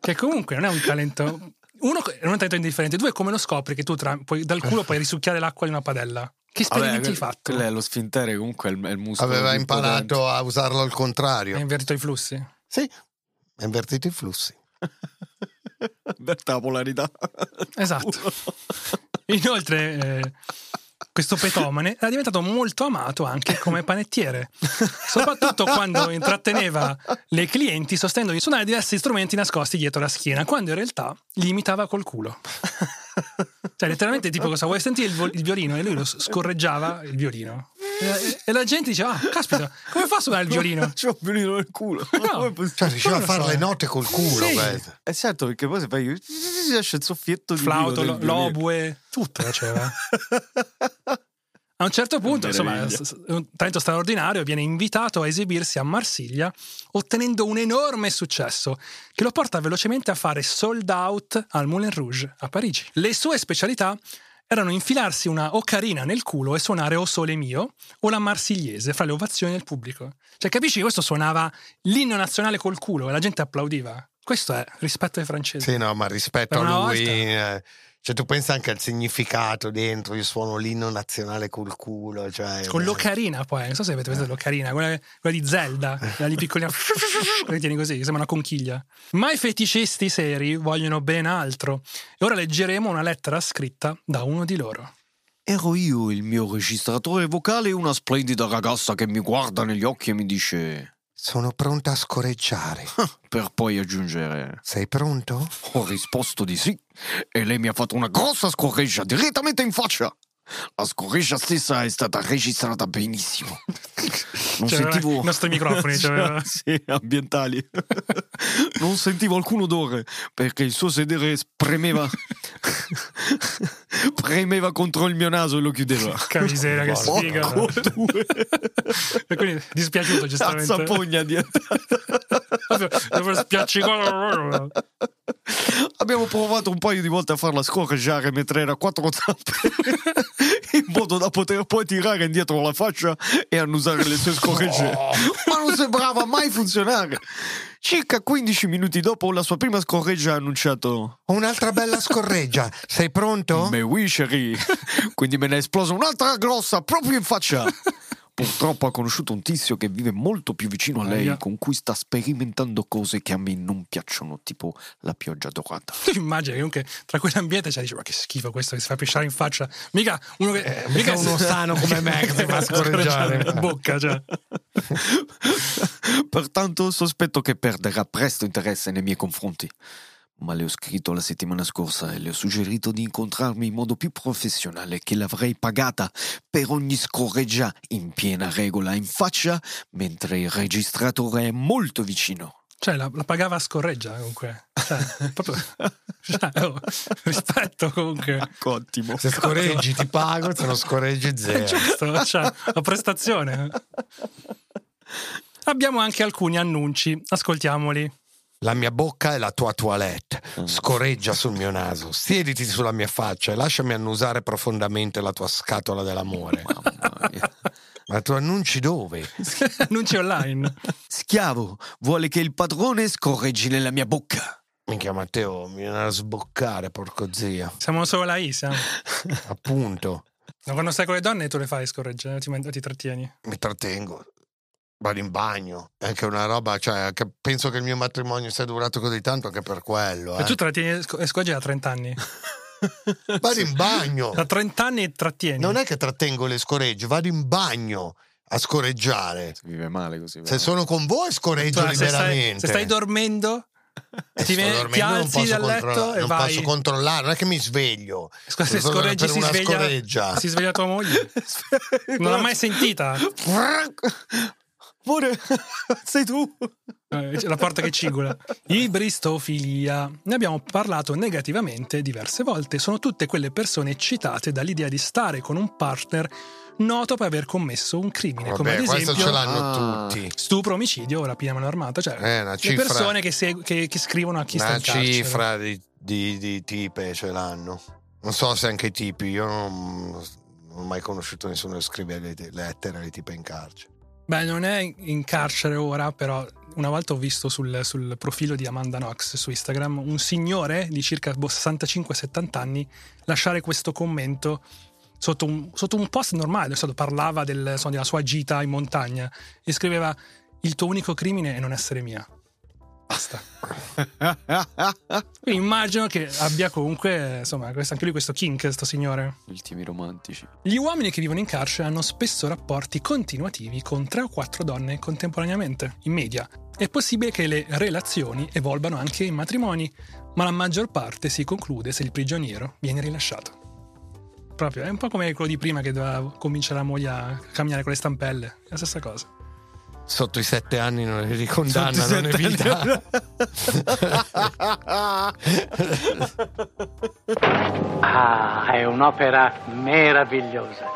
Che comunque non è un talento. Uno è un talento indifferente, due come lo scopri che tu tra- puoi- dal culo puoi risucchiare l'acqua di una padella. Che esperimenti hai fatto? quello è lo sfintere, comunque è il, è il muscolo. Aveva imparato a usarlo al contrario. invertito i flussi? Sì, ha invertito i flussi. *laughs* la polarità. Esatto. *laughs* Inoltre, eh, questo petomane era diventato molto amato anche come panettiere, soprattutto quando intratteneva le clienti sostenendo di suonare diversi strumenti nascosti dietro la schiena, quando in realtà li imitava col culo. Cioè, letteralmente, tipo, cosa vuoi sentire il, violino? E lui lo scorreggiava il violino. E, e la gente diceva: Ah, caspita, come fa a suonare il violino? C'ho un violino nel culo. No. Cioè, riusciva a fare so? le note col culo. Sì. Eh certo, perché poi se fai si esce il soffietto di flauto, vivo lo- del violino. l'oboe, tutto faceva. A un certo punto, insomma, un talento straordinario viene invitato a esibirsi a Marsiglia, ottenendo un enorme successo che lo porta velocemente a fare sold out al Moulin Rouge a Parigi. Le sue specialità erano infilarsi una ocarina nel culo e suonare O Sole Mio o la Marsigliese fra le ovazioni del pubblico. Cioè, capisci che questo suonava l'inno nazionale col culo e la gente applaudiva? Questo è rispetto ai francesi. Sì, no, ma rispetto a lui, volta. eh, Cioè, tu pensa anche al significato dentro, io suono l'inno nazionale col culo. Cioè, Con l'ocarina poi, non so se avete visto l'ocarina, quella, quella di Zelda, quella di piccolina, *laughs* che tieni così, che sembra una conchiglia. Ma i feticisti seri vogliono ben altro. E ora leggeremo una lettera scritta da uno di loro. Ero io il mio registratore vocale e una splendida ragazza che mi guarda negli occhi e mi dice... Sono pronta a scorreggiare. *laughs* Per poi aggiungere... Sei pronto? Ho risposto di sì e lei mi ha fatto una grossa scorreggia direttamente in faccia. La scorreggia stessa è stata registrata benissimo. *laughs* Non C'aveva sentivo i nostri microfoni, *laughs* c'aveva. sì, ambientali. Non sentivo alcun odore perché il suo sedere spremeva *laughs* premeva contro il mio naso e lo chiudeva. Che miseria, che sfiga. E quindi dispiaciuto, giustamente. Zazzapogna dietro. *laughs* Dopo spiaccicato. Abbiamo provato un paio di volte a farla scorreggiare mentre era a quattro zampe *laughs* in modo da poter poi tirare indietro la faccia e annusare le sue scorregge. Ma non sembrava mai funzionare. Circa 15 minuti dopo la sua prima scorreggia ha annunciato Ho un'altra bella scorreggia. Sei pronto? Me oui chérie. *laughs* Quindi me ne è esplosa un'altra grossa proprio in faccia. *laughs* Purtroppo ha conosciuto un tizio che vive molto più vicino a lei, Aia. con cui sta sperimentando cose che a me non piacciono, tipo la pioggia dorata. *laughs* Tu immagini che comunque tra quell'ambiente cioè, dici ma che schifo questo che si fa pisciare in faccia mica uno che Eh, mica uno sano come me che si fa scorreggiare. in bocca cioè. Pertanto sospetto che perderà presto interesse nei miei confronti. Ma le ho scritto la settimana scorsa e le ho suggerito di incontrarmi in modo più professionale che l'avrei pagata per ogni scorreggia in piena regola in faccia mentre il registratore è molto vicino. Cioè, la, la pagava a scorreggia comunque cioè, proprio cioè, oh, rispetto comunque Ottimo. Se scorreggi ti pago, se non scorreggi zero. giusto cioè, la prestazione abbiamo anche alcuni annunci ascoltiamoli La mia bocca è la tua toilette. Scorreggia sul mio naso. Siediti sulla mia faccia e lasciami annusare profondamente la tua scatola dell'amore. *laughs* Mamma mia. Ma tu annunci dove? annunci online Schiavo vuole che il padrone scorreggi nella mia bocca. Minchia Matteo, mi viene a sboccare, porco zio. siamo solo la I siamo. Appunto, Ma quando stai con le donne tu le fai scorreggere ti, ti trattieni mi trattengo. Vado in bagno. È anche una roba, cioè, che penso che il mio matrimonio sia durato così tanto anche per quello. e Eh. tu trattieni e scorreggi da 30 anni *laughs* Vado in bagno. da 30 anni trattieni Non è che trattengo le scoregge, vado in bagno a scorreggiare. Si vive male così. Se sono con voi scoreggio Cioè, se, stai, liberamente. se stai dormendo Eh, ti, viene- ti alzi posso dal letto controllare- e non vai posso controllare, non è che mi sveglio. Scusa, se scorreggi si sveglia, scoreggia. si sveglia tua moglie *laughs* non l'ha mai sentita *laughs* Amore, *laughs* sei tu? Eh, la porta che cigola. Ibristofilia. Ne abbiamo parlato negativamente diverse volte. Sono tutte quelle persone eccitate dall'idea di stare con un partner noto per aver commesso un crimine, come Vabbè, ad questo esempio ce l'hanno Ah. tutti. stupro, omicidio o rapina mano armata. Cioè, Eh, una le cifra- persone che, segu- che- che scrivono a chi sta Una in carcere. cifra di, di- di tipe ce l'hanno. Non so se anche i tipi, io non, non ho mai conosciuto nessuno che scrive le lettere alle tipe in carcere. Beh, non è in carcere ora, però una volta ho visto sul, sul profilo di Amanda Knox su Instagram un signore di circa boh, 65-70 anni lasciare questo commento sotto un, sotto un post normale, stato, parlava del- insomma, della sua gita in montagna e scriveva il tuo unico crimine è non essere mia. Basta. Quindi immagino che abbia comunque, insomma, questo- anche lui questo kink, questo signore. Ultimi romantici. Gli uomini che vivono in carcere hanno spesso rapporti continuativi con tre o quattro donne contemporaneamente, in media. È possibile che le relazioni evolvano anche in matrimoni, ma la maggior parte si conclude se il prigioniero viene rilasciato. Proprio, è un po' come quello di prima che doveva convincere la moglie a camminare con le stampelle, è la stessa cosa. Sotto i sette anni non li ricondannano in sette vita. *laughs* Ah, è un'opera meravigliosa.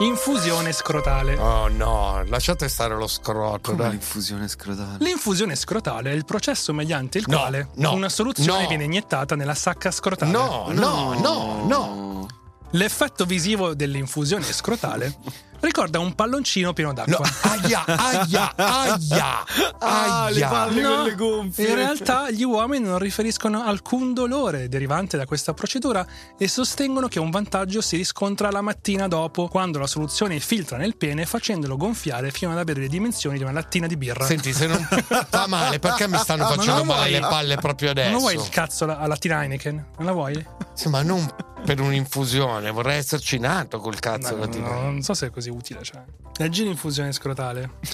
Infusione scrotale. Oh no, lasciate stare lo scrotto. Come dai. l'infusione scrotale. L'infusione scrotale è il processo mediante il No, quale no, una soluzione no. viene iniettata nella sacca scrotale. No, no, no, no. L'effetto visivo dell'infusione scrotale ricorda un palloncino pieno d'acqua. No, aia, aia, aia, *laughs* Ah, le aia. palle No, quelle gonfie. in realtà gli uomini non riferiscono alcun dolore derivante da questa procedura e sostengono che un vantaggio si riscontra la mattina dopo, quando la soluzione filtra nel pene facendolo gonfiare fino ad avere le dimensioni di una lattina di birra. Senti, se non fa male, perché mi stanno *laughs* facendo male vuoi- le palle proprio adesso? non vuoi il cazzo alla lattina Heineken? Non la vuoi? Sì, ma non per un'infusione, vorrei esserci nato col cazzo. No, la tina. no, non so se è così utile. Cioè. Leggi l'infusione scrotale. *laughs*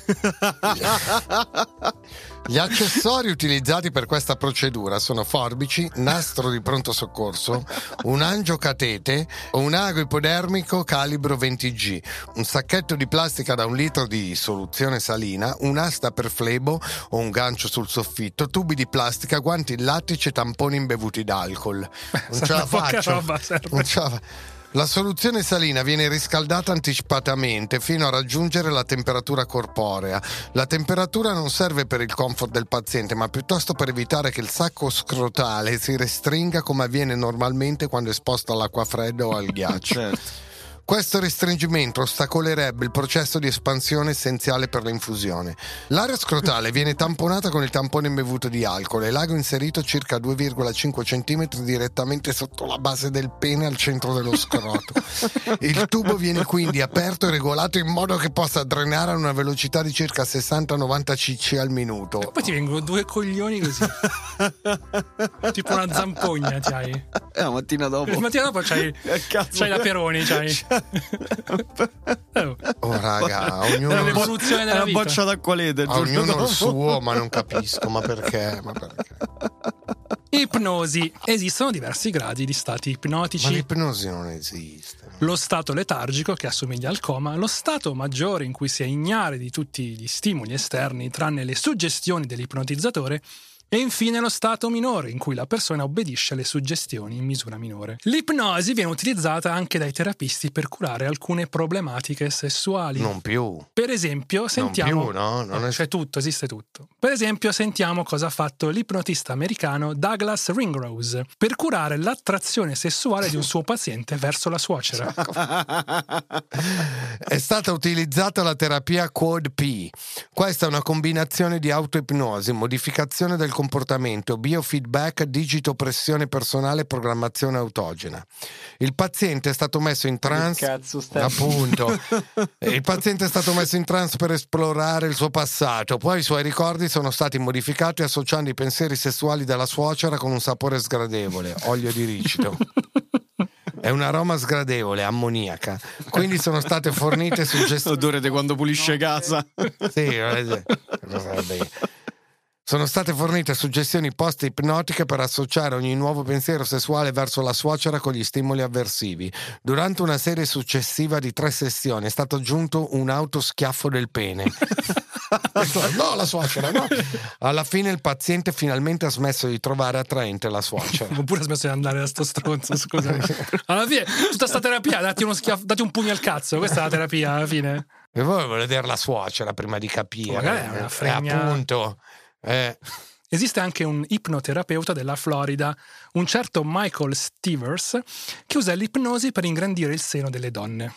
Gli accessori utilizzati per questa procedura sono forbici, nastro di pronto soccorso, un angiocatete o un ago ipodermico calibro 20G, un sacchetto di plastica da un litro di soluzione salina, un'asta per flebo o un gancio sul soffitto, tubi di plastica, guanti lattici e tamponi imbevuti d'alcol. *laughs* Non ce la faccio. roba. Non ce la fa- La soluzione salina viene riscaldata anticipatamente fino a raggiungere la temperatura corporea. La temperatura non serve per il comfort del paziente, ma piuttosto per evitare che il sacco scrotale si restringa come avviene normalmente quando esposto all'acqua fredda o al ghiaccio. *laughs* Certo. Questo restringimento ostacolerebbe il processo di espansione essenziale per l'infusione. L'area scrotale viene tamponata con il tampone imbevuto di alcol e l'ago inserito circa 2,5 cm direttamente sotto la base del pene al centro dello scroto. Il tubo viene quindi aperto e regolato in modo che possa drenare a una velocità di circa 60-90 cc al minuto. Poi ti vengono due coglioni così. tipo una zampogna ti hai. E la mattina dopo. La mattina dopo c'hai, Eh, c'hai la Peroni. C'hai. Oh, raga, È ognuno, l'evoluzione della una vita. boccia d'acqualete. il a giorno ognuno dopo. il suo, ma non capisco, ma perché? Ma perché? Ipnosi. Esistono diversi gradi di stati Ma ipnotici. l'ipnosi non esiste. Lo stato letargico, che assomiglia al coma, lo stato maggiore in cui si è ignari di tutti gli stimoli esterni, tranne le suggestioni dell'ipnotizzatore, e infine lo stato minore, in cui la persona obbedisce alle suggestioni in misura minore. L'ipnosi viene utilizzata anche dai terapisti per curare alcune problematiche sessuali. Non più. Per esempio, sentiamo. più, no? Non Eh, è- C'è tutto, esiste tutto. Per esempio, sentiamo cosa ha fatto l'ipnotista americano Douglas Ringrose per curare l'attrazione sessuale di un suo paziente verso la suocera. *laughs* È stata utilizzata la terapia Quad P. Questa è una combinazione di autoipnosi, modificazione del comportamento, biofeedback, digitopressione personale e programmazione autogena. Il paziente è stato messo in trance. cazzo Appunto. Il paziente è stato messo in trance per esplorare il suo passato, poi i suoi ricordi sono stati modificati associando i pensieri sessuali della suocera con un sapore sgradevole, olio di ricino. È un aroma sgradevole, ammoniaca. Quindi sono state fornite *laughs* suggestioni. Odore di quando pulisce casa. Sì, vabbè. Sono state fornite suggestioni post-ipnotiche per associare ogni nuovo pensiero sessuale verso la suocera con gli stimoli avversivi. Durante una serie successiva di tre sessioni è stato aggiunto un autoschiaffo del pene. *laughs* no, la suocera, no. Alla fine il paziente finalmente ha smesso di trovare attraente la suocera. *laughs* Oppure ha smesso di andare da sto stronzo, scusami. *laughs* Alla fine, tutta sta terapia, dati, uno schiaffo, dati un pugno al cazzo, questa è la terapia alla fine. E voi volete vedere la suocera prima di capire. Magari è una Eh, fregna- appunto. Eh. Esiste anche un ipnoterapeuta della Florida, un certo Michael Stevers, che usa l'ipnosi per ingrandire il seno delle donne.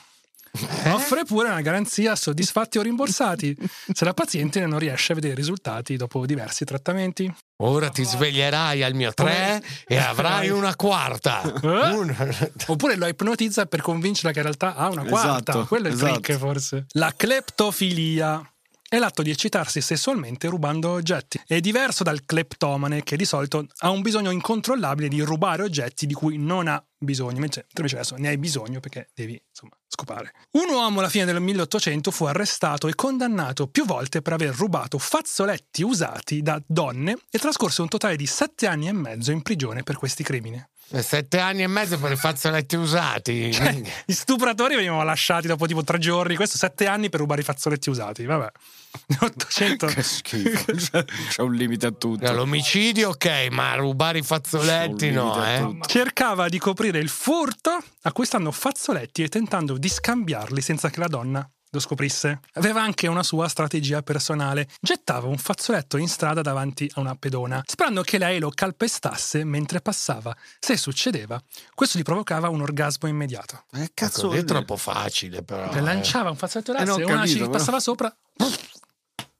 Offre pure una garanzia soddisfatti o rimborsati se la paziente non riesce a vedere risultati dopo diversi trattamenti. Ora ti sveglierai al mio tre e avrai una quarta. Eh? Un- Oppure lo ipnotizza per convincerla che in realtà ha una quarta. Esatto, Quello è il esatto. trick, forse. La cleptofilia è l'atto di eccitarsi sessualmente rubando oggetti. È diverso dal cleptomane, che di solito ha un bisogno incontrollabile di rubare oggetti di cui non ha bisogno. Tu invece adesso ne hai bisogno perché devi, insomma, scopare. Un uomo alla fine del 1800 fu arrestato e condannato più volte per aver rubato fazzoletti usati da donne e trascorse un totale di sette anni e mezzo in prigione per questi crimini. Eh, Sette anni e mezzo per i fazzoletti usati. Cioè, Gli stupratori venivano lasciati dopo tipo tre giorni, questo sette anni per rubare i fazzoletti usati. Vabbè, *laughs* 800. Che schifo. *laughs* C'è un limite a tutto. No, L'omicidio, ok, ma rubare i fazzoletti no, eh. Cercava di coprire il furto acquistando fazzoletti e tentando di scambiarli senza che la donna lo scoprisse. Aveva anche una sua strategia personale. Gettava un fazzoletto in strada davanti a una pedona, sperando che lei lo calpestasse mentre passava. Se succedeva, questo gli provocava un orgasmo immediato. Ma che Ecco, cazzo lì è troppo facile però. Le eh. lanciava un fazzoletto là, Eh, no, se ho una ci passava sopra...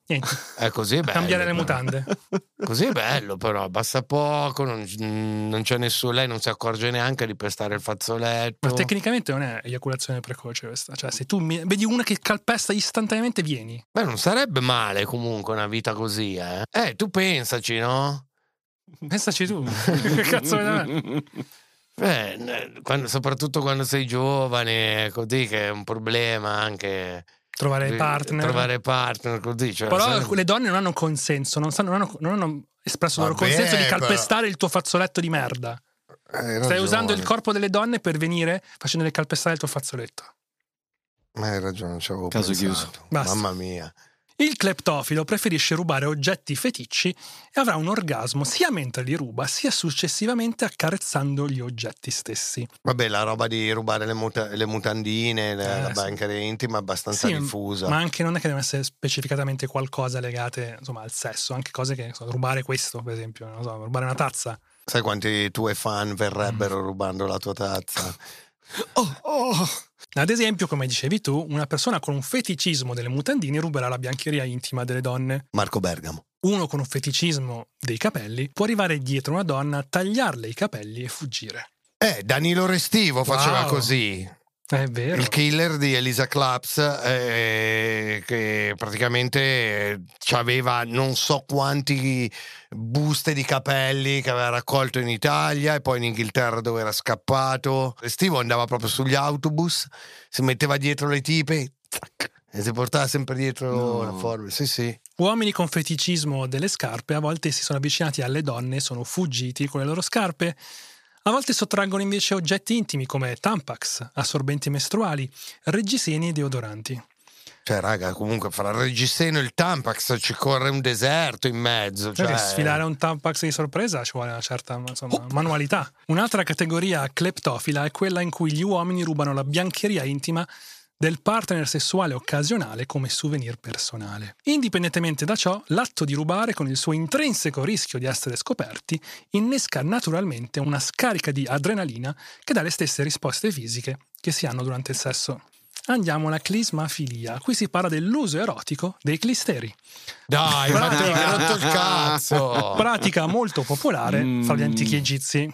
Niente, È così è bello. cambiare le mutande. *laughs* Così è bello però, basta poco, non, non c'è nessuno, lei non si accorge neanche di pestare il fazzoletto. Ma tecnicamente non è eiaculazione precoce questa. Cioè, se tu mi- vedi una che calpesta istantaneamente, vieni. Beh, non sarebbe male comunque una vita così, eh. Eh, tu pensaci, no? Pensaci tu. *laughs* che cazzo vuoi da me? Beh, quando- soprattutto quando sei giovane, così che è un problema anche Trovare eh, partner. Trovare partner così. Cioè, Però sai- le donne non hanno consenso, non, sanno- non hanno, non hanno espresso il loro consenso di però- calpestare il tuo fazzoletto di merda. Hai Stai usando il corpo delle donne per venire facendole calpestare il tuo fazzoletto. Ma hai ragione, non ci avevo Caso pensato. chiuso. Basta. Mamma mia. Il cleptofilo preferisce rubare oggetti feticci e avrà un orgasmo sia mentre li ruba, sia successivamente accarezzando gli oggetti stessi. Vabbè, la roba di rubare le, muta- le mutandine, Eh, la banca intima è abbastanza Sì, diffusa. Ma anche non è che devono essere specificatamente qualcosa legate insomma, al sesso, anche cose che so, rubare questo, per esempio, non so, rubare una tazza. Sai quanti tuoi fan Mm. verrebbero rubando la tua tazza? *laughs* Oh, oh. Ad esempio, come dicevi tu, una persona con un feticismo delle mutandine ruberà la biancheria intima delle donne. Marco Bergamo. Uno con un feticismo dei capelli può arrivare dietro una donna, tagliarle i capelli e fuggire. Eh, Danilo Restivo faceva Wow. così. È vero. Il killer di Elisa Claps, eh, che praticamente aveva non so quanti buste di capelli che aveva raccolto in Italia e poi in Inghilterra dove era scappato. Restivo andava proprio sugli autobus, si metteva dietro le tipe zac, e si portava sempre dietro No. la forbice. Sì, sì. Uomini con feticismo delle scarpe a volte si sono avvicinati alle donne e sono fuggiti con le loro scarpe. A volte sottraggono invece oggetti intimi come tampax, assorbenti mestruali, reggiseni e deodoranti. Cioè, raga, comunque fra il reggiseno e il Tampax ci corre un deserto in mezzo. Cioè, Cioè, sfilare un tampax di sorpresa ci vuole una certa insomma, manualità. Un'altra categoria cleptofila è quella in cui gli uomini rubano la biancheria intima del partner sessuale occasionale come souvenir personale. Indipendentemente da ciò, l'atto di rubare con il suo intrinseco rischio di essere scoperti innesca naturalmente una scarica di adrenalina che dà le stesse risposte fisiche che si hanno durante il sesso. Andiamo alla clismafilia. Qui si parla dell'uso erotico dei clisteri. Dai, ma Pratica. ti hai rotto il cazzo. pratica molto popolare Mm. fra gli antichi egizi.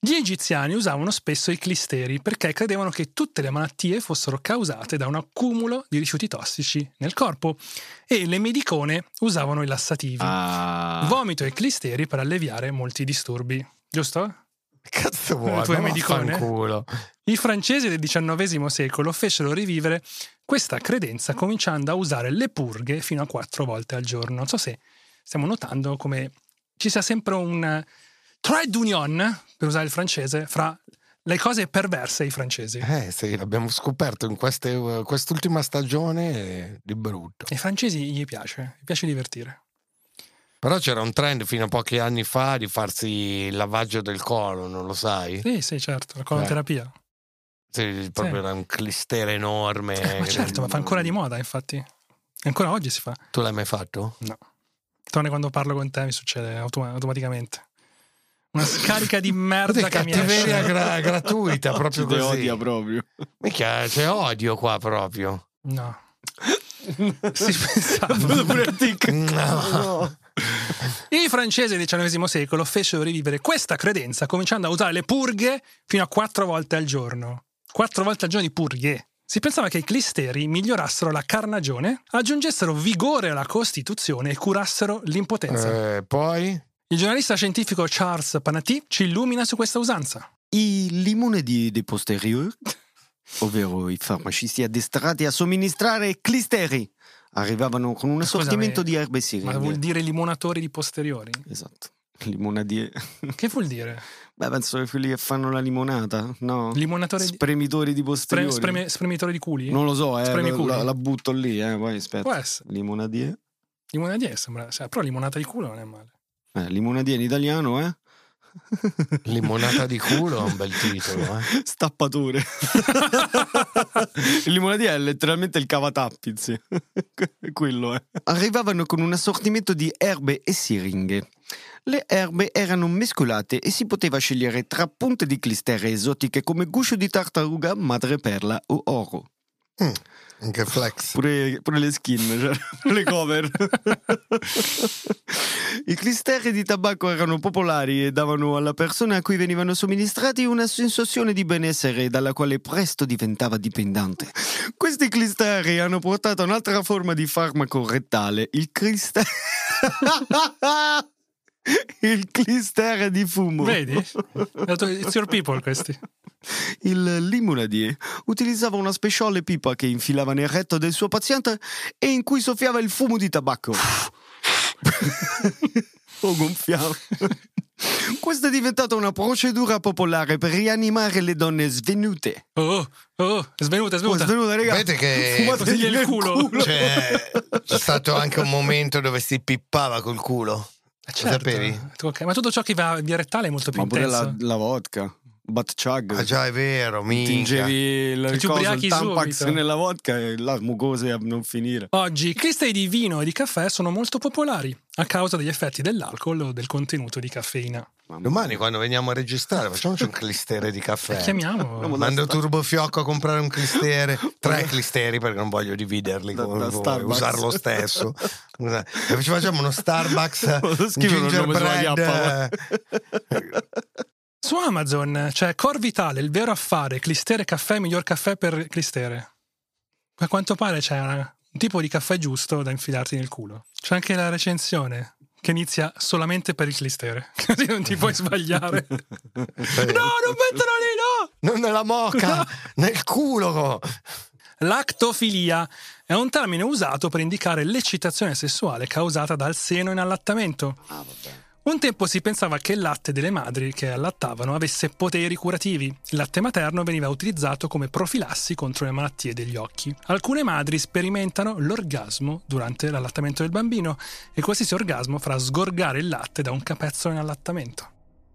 Gli egiziani usavano spesso i clisteri perché credevano che tutte le malattie fossero causate da un accumulo di rifiuti tossici nel corpo e le medicone usavano i lassativi, Ah. vomito e clisteri per alleviare molti disturbi. Giusto? *laughs* Cazzo vuoi? Tu hai Ma medicone? I francesi del XIX secolo fecero rivivere questa credenza cominciando a usare le purghe fino a quattro volte al giorno. Non so se stiamo notando come ci sia sempre un trade union, per usare il francese, fra le cose perverse ai francesi. Eh sì, l'abbiamo scoperto in queste- quest'ultima stagione di brutto. Ai francesi gli piace, gli piace divertire. Però c'era un trend fino a pochi anni fa di farsi il lavaggio del colon, non lo sai? Sì, sì, certo, la coloterapia. Sì, proprio era un clistere enorme. ma certo, ma fa ancora di moda, infatti. Ancora oggi si fa. Tu l'hai mai fatto? No. Torne quando parlo con te mi succede automa- automaticamente. Una scarica di merda che mi cattiveria esce. gra- gratuita, *laughs* proprio Ci te così. odia proprio. Mica c'è odio qua proprio. No. *laughs* si pensava. No. I francesi del XIX secolo fecero rivivere questa credenza cominciando a usare le purghe fino a quattro volte al giorno. Quattro volte al giorno di purghe. Si pensava che i clisteri migliorassero la carnagione, aggiungessero vigore alla Costituzione e curassero l'impotenza. Eh, poi? Il giornalista scientifico Charles Panati ci illumina su questa usanza. I limoni di, di posterior, ovvero i farmacisti addestrati a somministrare clisteri, arrivavano con un Scusami, assortimento di erbe Ma siringhe. vuol dire limonatori di posteriori? Esatto. *laughs* Limonadie. *laughs* Che vuol dire? Beh, penso che quelli che fanno la limonata, no? Limonatore. Spremitori di posteriori. spreme- spremitore di culi? Non lo so, eh, la, la- butto lì, eh, poi aspetta. Può essere. Limonadie. Limonadier sembra... cioè, però limonata di culo non è male. Eh, limonadie in italiano, eh? Limonata di culo è un bel titolo, eh. Stappatore. il limonadier è letteralmente il cavatappi, sì. Quello è. Arrivavano con un assortimento di erbe e siringhe. Le erbe erano mescolate e si poteva scegliere tra punte di clistere esotiche come guscio di tartaruga, madreperla o oro. Mm, anche flex. Pure, pure le skin, cioè, *laughs* le cover. *laughs* I clisteri di tabacco erano popolari e davano alla persona a cui venivano somministrati una sensazione di benessere dalla quale presto diventava dipendente. Questi clisteri hanno portato a un'altra forma di farmaco rettale, il clister... *laughs* *laughs* il clister di fumo. Vedi? It's your people questi. Il limonadier utilizzava una speciale pipa che infilava nel retto del suo paziente e in cui soffiava il fumo di tabacco. *laughs* o gonfiava. Questa è diventata una procedura popolare per rianimare le donne svenute. Oh, oh, svenuta, è Oh, svenuta. svenuta, raga. Vedete che Fumategli il nel culo. c'è, c'è stato anche un momento dove si pippava col culo. Eh, Lo sapevi? Ok, Ma tutto ciò che va via rettale è molto più Ma pure intenso. la, la vodka. Butt chug. Ah già, è vero, minchia. Tingevi il, Ti coso, il tampax subito. nella vodka e la mucose a non finire. Oggi i cristalli di vino e di caffè sono molto popolari a causa degli effetti dell'alcol o del contenuto di caffeina. Domani quando veniamo a registrare facciamoci un clistere di caffè. Chiamiamo. Mando Turbo Fiocco a comprare un clistere, *laughs* tre clisteri perché non voglio dividerli Da- con da voi, Starbucks. usarlo stesso. E ci facciamo uno Starbucks, *laughs* gingerbread. *laughs* Su Amazon c'è Cor Vitale, il vero affare, clistere caffè, miglior caffè per clistere. A quanto pare c'è una- un tipo di caffè giusto da infilarti nel culo. C'è anche la recensione che inizia solamente per il clistere, *laughs* così non ti puoi sbagliare. *laughs* no, non metterlo lì, no! Non nella moca, nel culo. Lactofilia è un termine usato per indicare l'eccitazione sessuale causata dal seno in allattamento. Un tempo si pensava che il latte delle madri che allattavano avesse poteri curativi. Il latte materno veniva utilizzato come profilassi contro le malattie degli occhi. Alcune madri sperimentano l'orgasmo durante l'allattamento del bambino e qualsiasi orgasmo farà sgorgare il latte da un capezzolo in allattamento.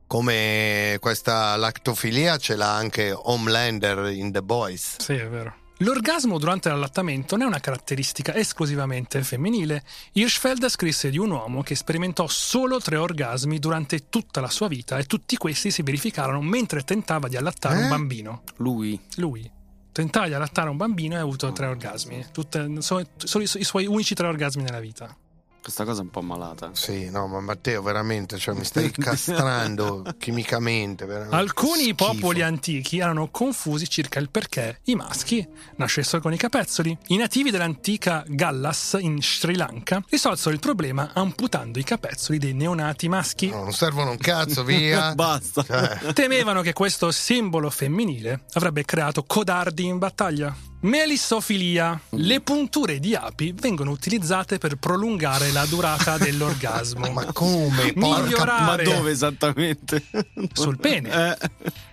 Come questa lactofilia ce l'ha anche Homelander in The Boys. Sì, è vero. L'orgasmo durante l'allattamento non è una caratteristica esclusivamente femminile. Hirschfeld scrisse di un uomo che sperimentò solo tre orgasmi durante tutta la sua vita e tutti questi si verificarono mentre tentava di allattare Eh? un bambino. Lui. Lui tentava di allattare un bambino e ha avuto tre orgasmi. Tutte- sono, sono i, su- i suoi unici tre orgasmi nella vita. Questa cosa è un po' malata. Sì, no, ma Matteo, veramente, cioè, mi stai *laughs* castrando chimicamente. veramente. Alcuni Schifo. popoli antichi erano confusi circa il perché i maschi nascessero con i capezzoli. I nativi dell'antica Gallas in Sri Lanka risolsero il problema amputando i capezzoli dei neonati maschi. No, non servono un cazzo, *laughs* via. Basta. Cioè, Temevano che questo simbolo femminile avrebbe creato codardi in battaglia. Melissofilia. Le punture di api vengono utilizzate per prolungare la durata *laughs* dell'orgasmo. ma come? Porca Migliorare Ma dove esattamente? *laughs* sul pene. Eh,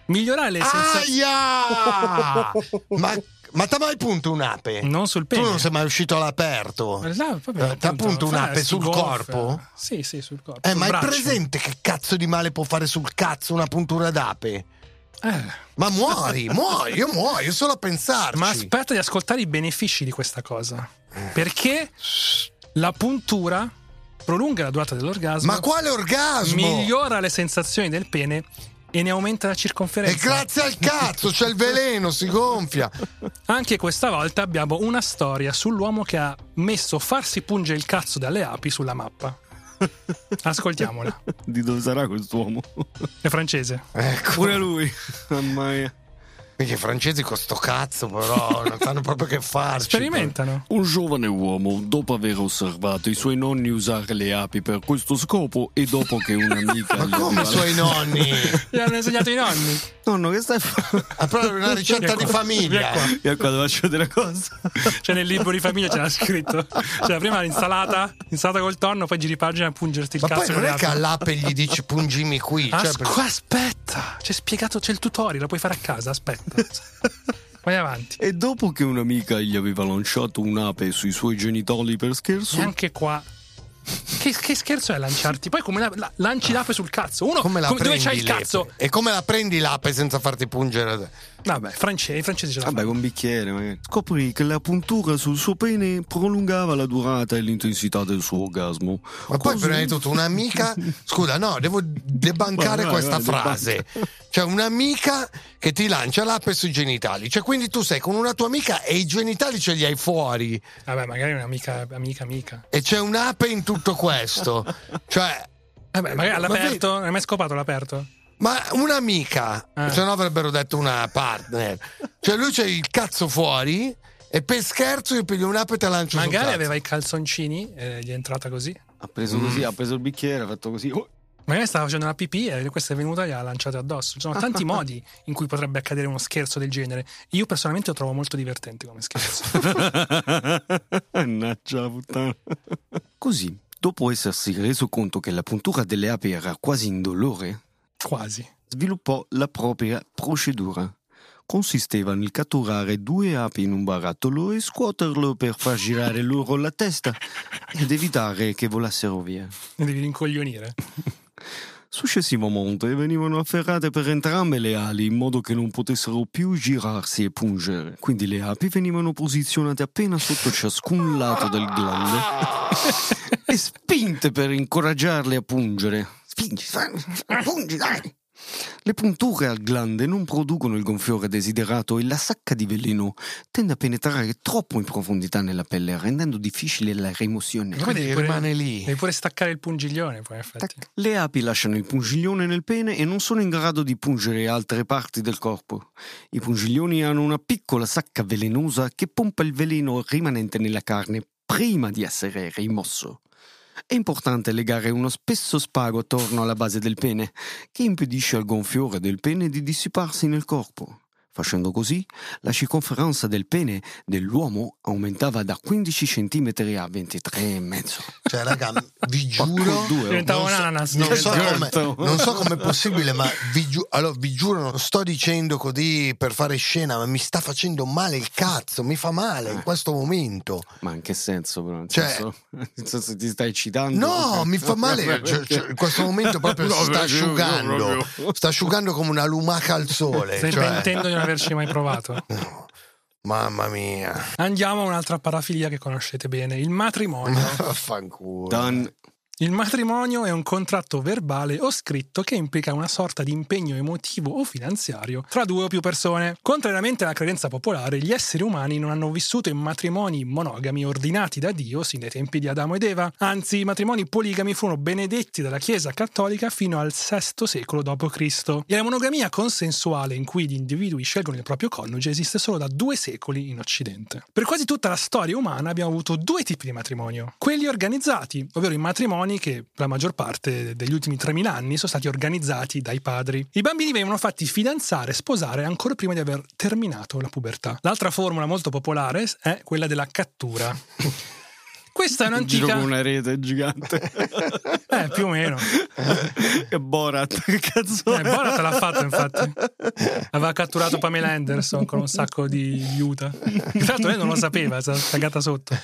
Migliorare le sensazioni. Aia! *laughs* ma ma t'ha mai punto un'ape? Non sul Tu pene. non sei mai uscito all'aperto? No, Eh, t'ha appunto un'ape freschi, sul gonfia. corpo? Sì, sì, sul corpo. Eh, sul ma braccio. presente che cazzo di male può fare sul cazzo una puntura d'ape? Eh, Ma muori, muori, io muoio solo a pensarci. ma aspetta di ascoltare i benefici di questa cosa. Perché la puntura prolunga la durata dell'orgasmo, Ma quale orgasmo? migliora le sensazioni del pene e ne aumenta la E circonferenza. grazie al cazzo, c'è il veleno, si gonfia. Anche questa volta abbiamo una storia sull'uomo che ha messo farsi pungere il cazzo dalle api sulla mappa. *laughs* Ascoltiamola. di dove sarà quest'uomo? È francese. Ecco. Pure lui. Mamma mia. Perché i francesi con sto cazzo, però, *laughs* non sanno proprio che farci. Sperimentano. Un giovane uomo, dopo aver osservato i suoi nonni usare le api per questo scopo e dopo che un'amica *laughs* Ma come i suoi nonni? Gli hanno insegnato i nonni. Nonno, che stai facendo? Ha proprio una ricetta di famiglia. Io qua devo faccio delle cose. *laughs* Cioè nel libro di famiglia c'era scritto. Cioè prima l'insalata, insalata col tonno, poi giri pagina a pungerti il Ma cazzo poi con non è che all'ape gli dici pungimi qui. Cioè, As- per- aspetta, c'è spiegato, c'è il tutorial, lo puoi fare a casa, aspetta. Vai avanti. E dopo che un'amica gli aveva lanciato un'ape sui suoi genitali per scherzo, E anche qua Che, che scherzo è lanciarti? Poi come la, la- lanci l'ape sul cazzo? Uno Come la come- dove c'hai il cazzo? E come la prendi l'ape senza farti pungere? Vabbè, francesi, i francesi ce la Vabbè, fanno. con un bicchiere magari. Scoprì che la puntura sul suo pene prolungava la durata e l'intensità del suo orgasmo. Ma poi Così- prima di tutto un'amica, *laughs* scusa, no, devo debancare Vai, vai, questa vai, frase. Cioè un'amica che ti lancia l'ape sui genitali. Cioè quindi tu sei con una tua amica e i genitali ce li hai fuori Vabbè, magari un'amica, amica, amica. e c'è un'ape in tutto questo. *laughs* Cioè Vabbè, magari Ma all'aperto, non hai mai scopato l'aperto? Ma un'amica, Eh. se no avrebbero detto una partner. Cioè lui c'è il cazzo fuori e per scherzo io piglio un'ape e te la lancio Magari cazzo. aveva i calzoncini e gli è entrata così. Ha preso così, ha preso il bicchiere, ha fatto così. Oh, Magari stava facendo una pipì e questa è venuta e gliela lanciata addosso. Ci sono tanti *laughs* modi in cui potrebbe accadere uno scherzo del genere. Io personalmente lo trovo molto divertente come scherzo. *laughs* Mannaggia la puttana. Così, dopo essersi reso conto che la puntura delle api era quasi indolore, Quasi. sviluppò la propria procedura. Consisteva nel catturare due api in un barattolo e scuoterlo per far girare loro la testa ed evitare che volassero via. Ne devi rincoglionire. *laughs* Successivamente venivano afferrate per entrambe le ali in modo che non potessero più girarsi e pungere. Quindi le api venivano posizionate appena sotto ciascun lato del glande *laughs* e spinte per incoraggiarle a pungere. Spingi, fai- pungi, dai! Le punture al glande non producono il gonfiore desiderato e la sacca di veleno tende a penetrare troppo in profondità nella pelle, rendendo difficile la rimozione. Poi devi pure, rimane lì. devi pure staccare il pungiglione, poi in effetti. Tac. Le api lasciano il pungiglione nel pene e non sono in grado di pungere altre parti del corpo. I pungiglioni hanno una piccola sacca velenosa che pompa il veleno rimanente nella carne prima di essere rimosso. È importante legare uno spesso spago attorno alla base del pene, che impedisce al gonfiore del pene di dissiparsi nel corpo. Facendo così, la circonferenza del pene dell'uomo aumentava da 15 cm a 23,5. Cioè, raga, *laughs* vi giuro. Diventava non un so- ananas. Non so, Certo. come, non so com'è possibile, ma vi, giu- allora, vi giuro, non sto dicendo così per fare scena, ma mi sta facendo male il cazzo, mi fa male in questo momento. Ma in che senso, però? Nel, Cioè- senso, *laughs* nel senso ti stai eccitando? No, mi fa male. *laughs* Cioè, cioè, in questo momento proprio No, si sta asciugando. Sta asciugando come una lumaca al sole. Stai cioè- non averci mai provato. *laughs* No. Mamma mia. Andiamo a un'altra parafilia che conoscete bene, il matrimonio. *laughs* Vaffanculo. Dan, Il matrimonio è un contratto verbale o scritto che implica una sorta di impegno emotivo o finanziario tra due o più persone. Contrariamente alla credenza popolare, gli esseri umani non hanno vissuto in matrimoni monogami ordinati da Dio sin dai tempi di Adamo ed Eva, anzi i matrimoni poligami furono benedetti dalla Chiesa cattolica fino al VI secolo d.C. E la monogamia consensuale in cui gli individui scelgono il proprio coniuge esiste solo da due secoli in Occidente. Per quasi tutta la storia umana abbiamo avuto due tipi di matrimonio. Quelli organizzati, ovvero i matrimoni che per la maggior parte degli ultimi 3000 anni sono stati organizzati dai padri. I bambini venivano fatti fidanzare e sposare ancora prima di aver terminato la pubertà. L'altra formula molto popolare è quella della cattura. Questa è giro un'antica... con una rete gigante. *laughs* Eh, più o meno. e Borat, che cazzo Eh, Borat l'ha fatto, infatti. *laughs* Aveva catturato Pamela Anderson con un sacco di aiuta. Intanto lei non lo sapeva, si è cagata sotto.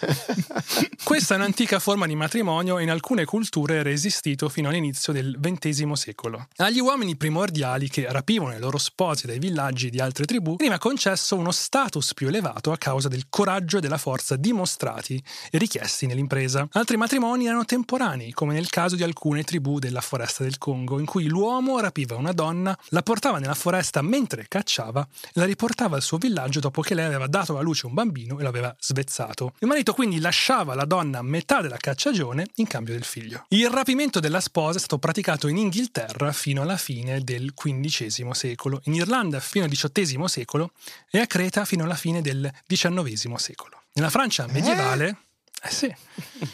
Questa è un'antica forma di matrimonio e in alcune culture era esistito fino all'inizio del XX secolo. Agli uomini primordiali che rapivano i loro sposi dai villaggi di altre tribù veniva concesso uno status più elevato a causa del coraggio e della forza dimostrati e richiesti nell'impresa. Altri matrimoni erano temporanei, come nel caso di alcune tribù della foresta del Congo, in cui l'uomo rapiva una donna, la portava nella foresta mentre cacciava e la riportava al suo villaggio dopo che lei aveva dato alla luce un bambino e lo aveva svezzato. Il marito quindi lasciava la donna a metà della cacciagione in cambio del figlio. Il rapimento della sposa è stato praticato in Inghilterra fino alla fine del XV secolo, in Irlanda fino al XVIII secolo e a Creta fino alla fine del XIX secolo. Nella Francia medievale... Eh sì.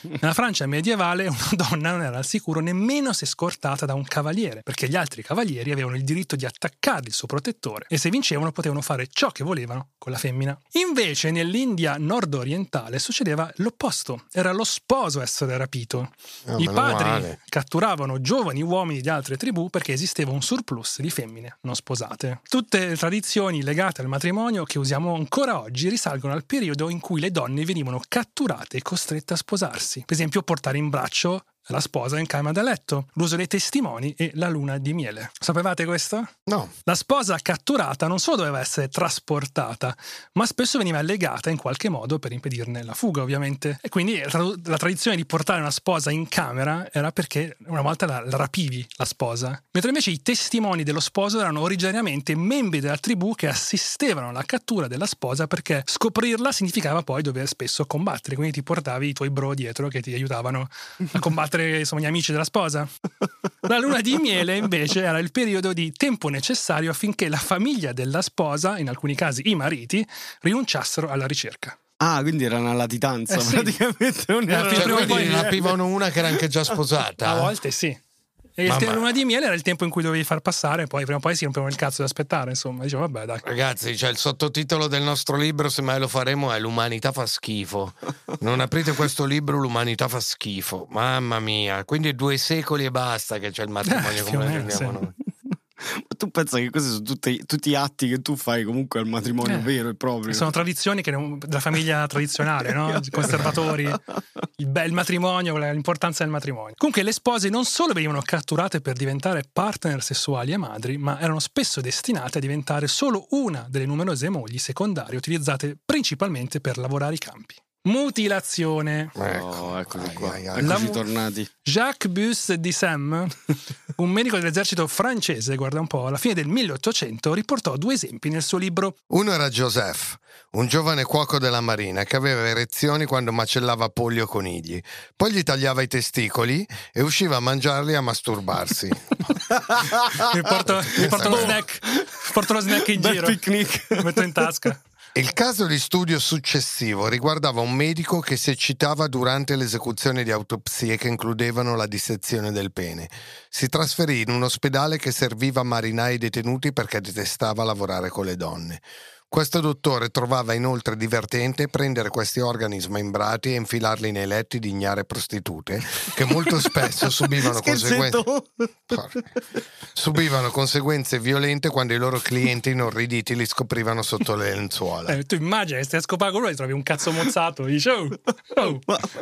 Nella Francia medievale una *laughs* donna non era al sicuro nemmeno se scortata da un cavaliere, perché gli altri cavalieri avevano il diritto di attaccare il suo protettore e se vincevano potevano fare ciò che volevano con la femmina. Invece nell'India nord-orientale succedeva l'opposto, era lo sposo a essere rapito. Ah, I padri male. catturavano giovani uomini di altre tribù perché esisteva un surplus di femmine non sposate. Tutte le tradizioni legate al matrimonio che usiamo ancora oggi risalgono al periodo in cui le donne venivano catturate e costrette a sposarsi. Per esempio, portare in braccio la sposa in camera da letto, l'uso dei testimoni e la luna di miele. Sapevate questo? No. La sposa catturata non solo doveva essere trasportata, ma spesso veniva legata in qualche modo per impedirne la fuga, ovviamente. E quindi la, tra- la tradizione di portare una sposa in camera era perché una volta la, la rapivi la sposa. Mentre invece i testimoni dello sposo erano originariamente membri della tribù che assistevano alla cattura della sposa perché scoprirla significava poi dover spesso combattere. Quindi ti portavi i tuoi bro dietro che ti aiutavano a combattere insomma, gli amici della sposa. La luna di miele invece era il periodo di tempo necessario affinché la famiglia della sposa, in alcuni casi i mariti, rinunciassero alla ricerca. Ah, quindi era una latitanza, Eh sì. praticamente non era Cioè, prima poi- rapivano una che era anche già sposata. A volte sì. E il Mamma. la luna di miele era il tempo in cui dovevi far passare, poi prima o poi si rompevano il cazzo di aspettare, insomma. Dicevo, vabbè, dai. Ragazzi, cioè il sottotitolo del nostro libro, se mai lo faremo, è L'umanità fa schifo. Non aprite questo libro, l'umanità fa schifo. Mamma mia, quindi due secoli e basta che c'è il matrimonio *laughs* Eh, come lo sì. noi. Ma tu pensa che questi sono tutti, tutti atti che tu fai comunque al matrimonio Eh, vero e proprio? Sono tradizioni che della famiglia tradizionale, no? *laughs* I conservatori, il, be- il matrimonio, l'importanza del matrimonio. Comunque, le spose non solo venivano catturate per diventare partner sessuali e madri, ma erano spesso destinate a diventare solo una delle numerose mogli secondarie utilizzate principalmente per lavorare i campi. Mutilazione. Ecco. Oh, eccoci Ai, qua. ai, ai. Eccoci La- tornati. Jacques Bus di Sem, un medico dell'esercito francese, guarda un po', alla fine del 1800 riportò due esempi nel suo libro Uno era Joseph, un giovane cuoco della marina che aveva erezioni quando macellava polli o conigli. Poi gli tagliava i testicoli e usciva a mangiarli e a masturbarsi. *laughs* Mi porto, mi porto lo snack. Porto lo snack in Bel giro. picnic. Lo metto in tasca. Il caso di studio successivo riguardava un medico che si eccitava durante l'esecuzione di autopsie che includevano la dissezione del pene. Si trasferì in un ospedale che serviva marinai detenuti perché detestava lavorare con le donne. Questo dottore trovava inoltre divertente prendere questi organi smembrati e infilarli nei letti di ignare prostitute che molto spesso *laughs* subivano conseguenze. Subivano conseguenze violente quando i loro clienti inorriditi li scoprivano sotto le lenzuola. Eh, tu immagini che stai a scopare con lui e trovi un cazzo mozzato. Dici, oh, *laughs* oh,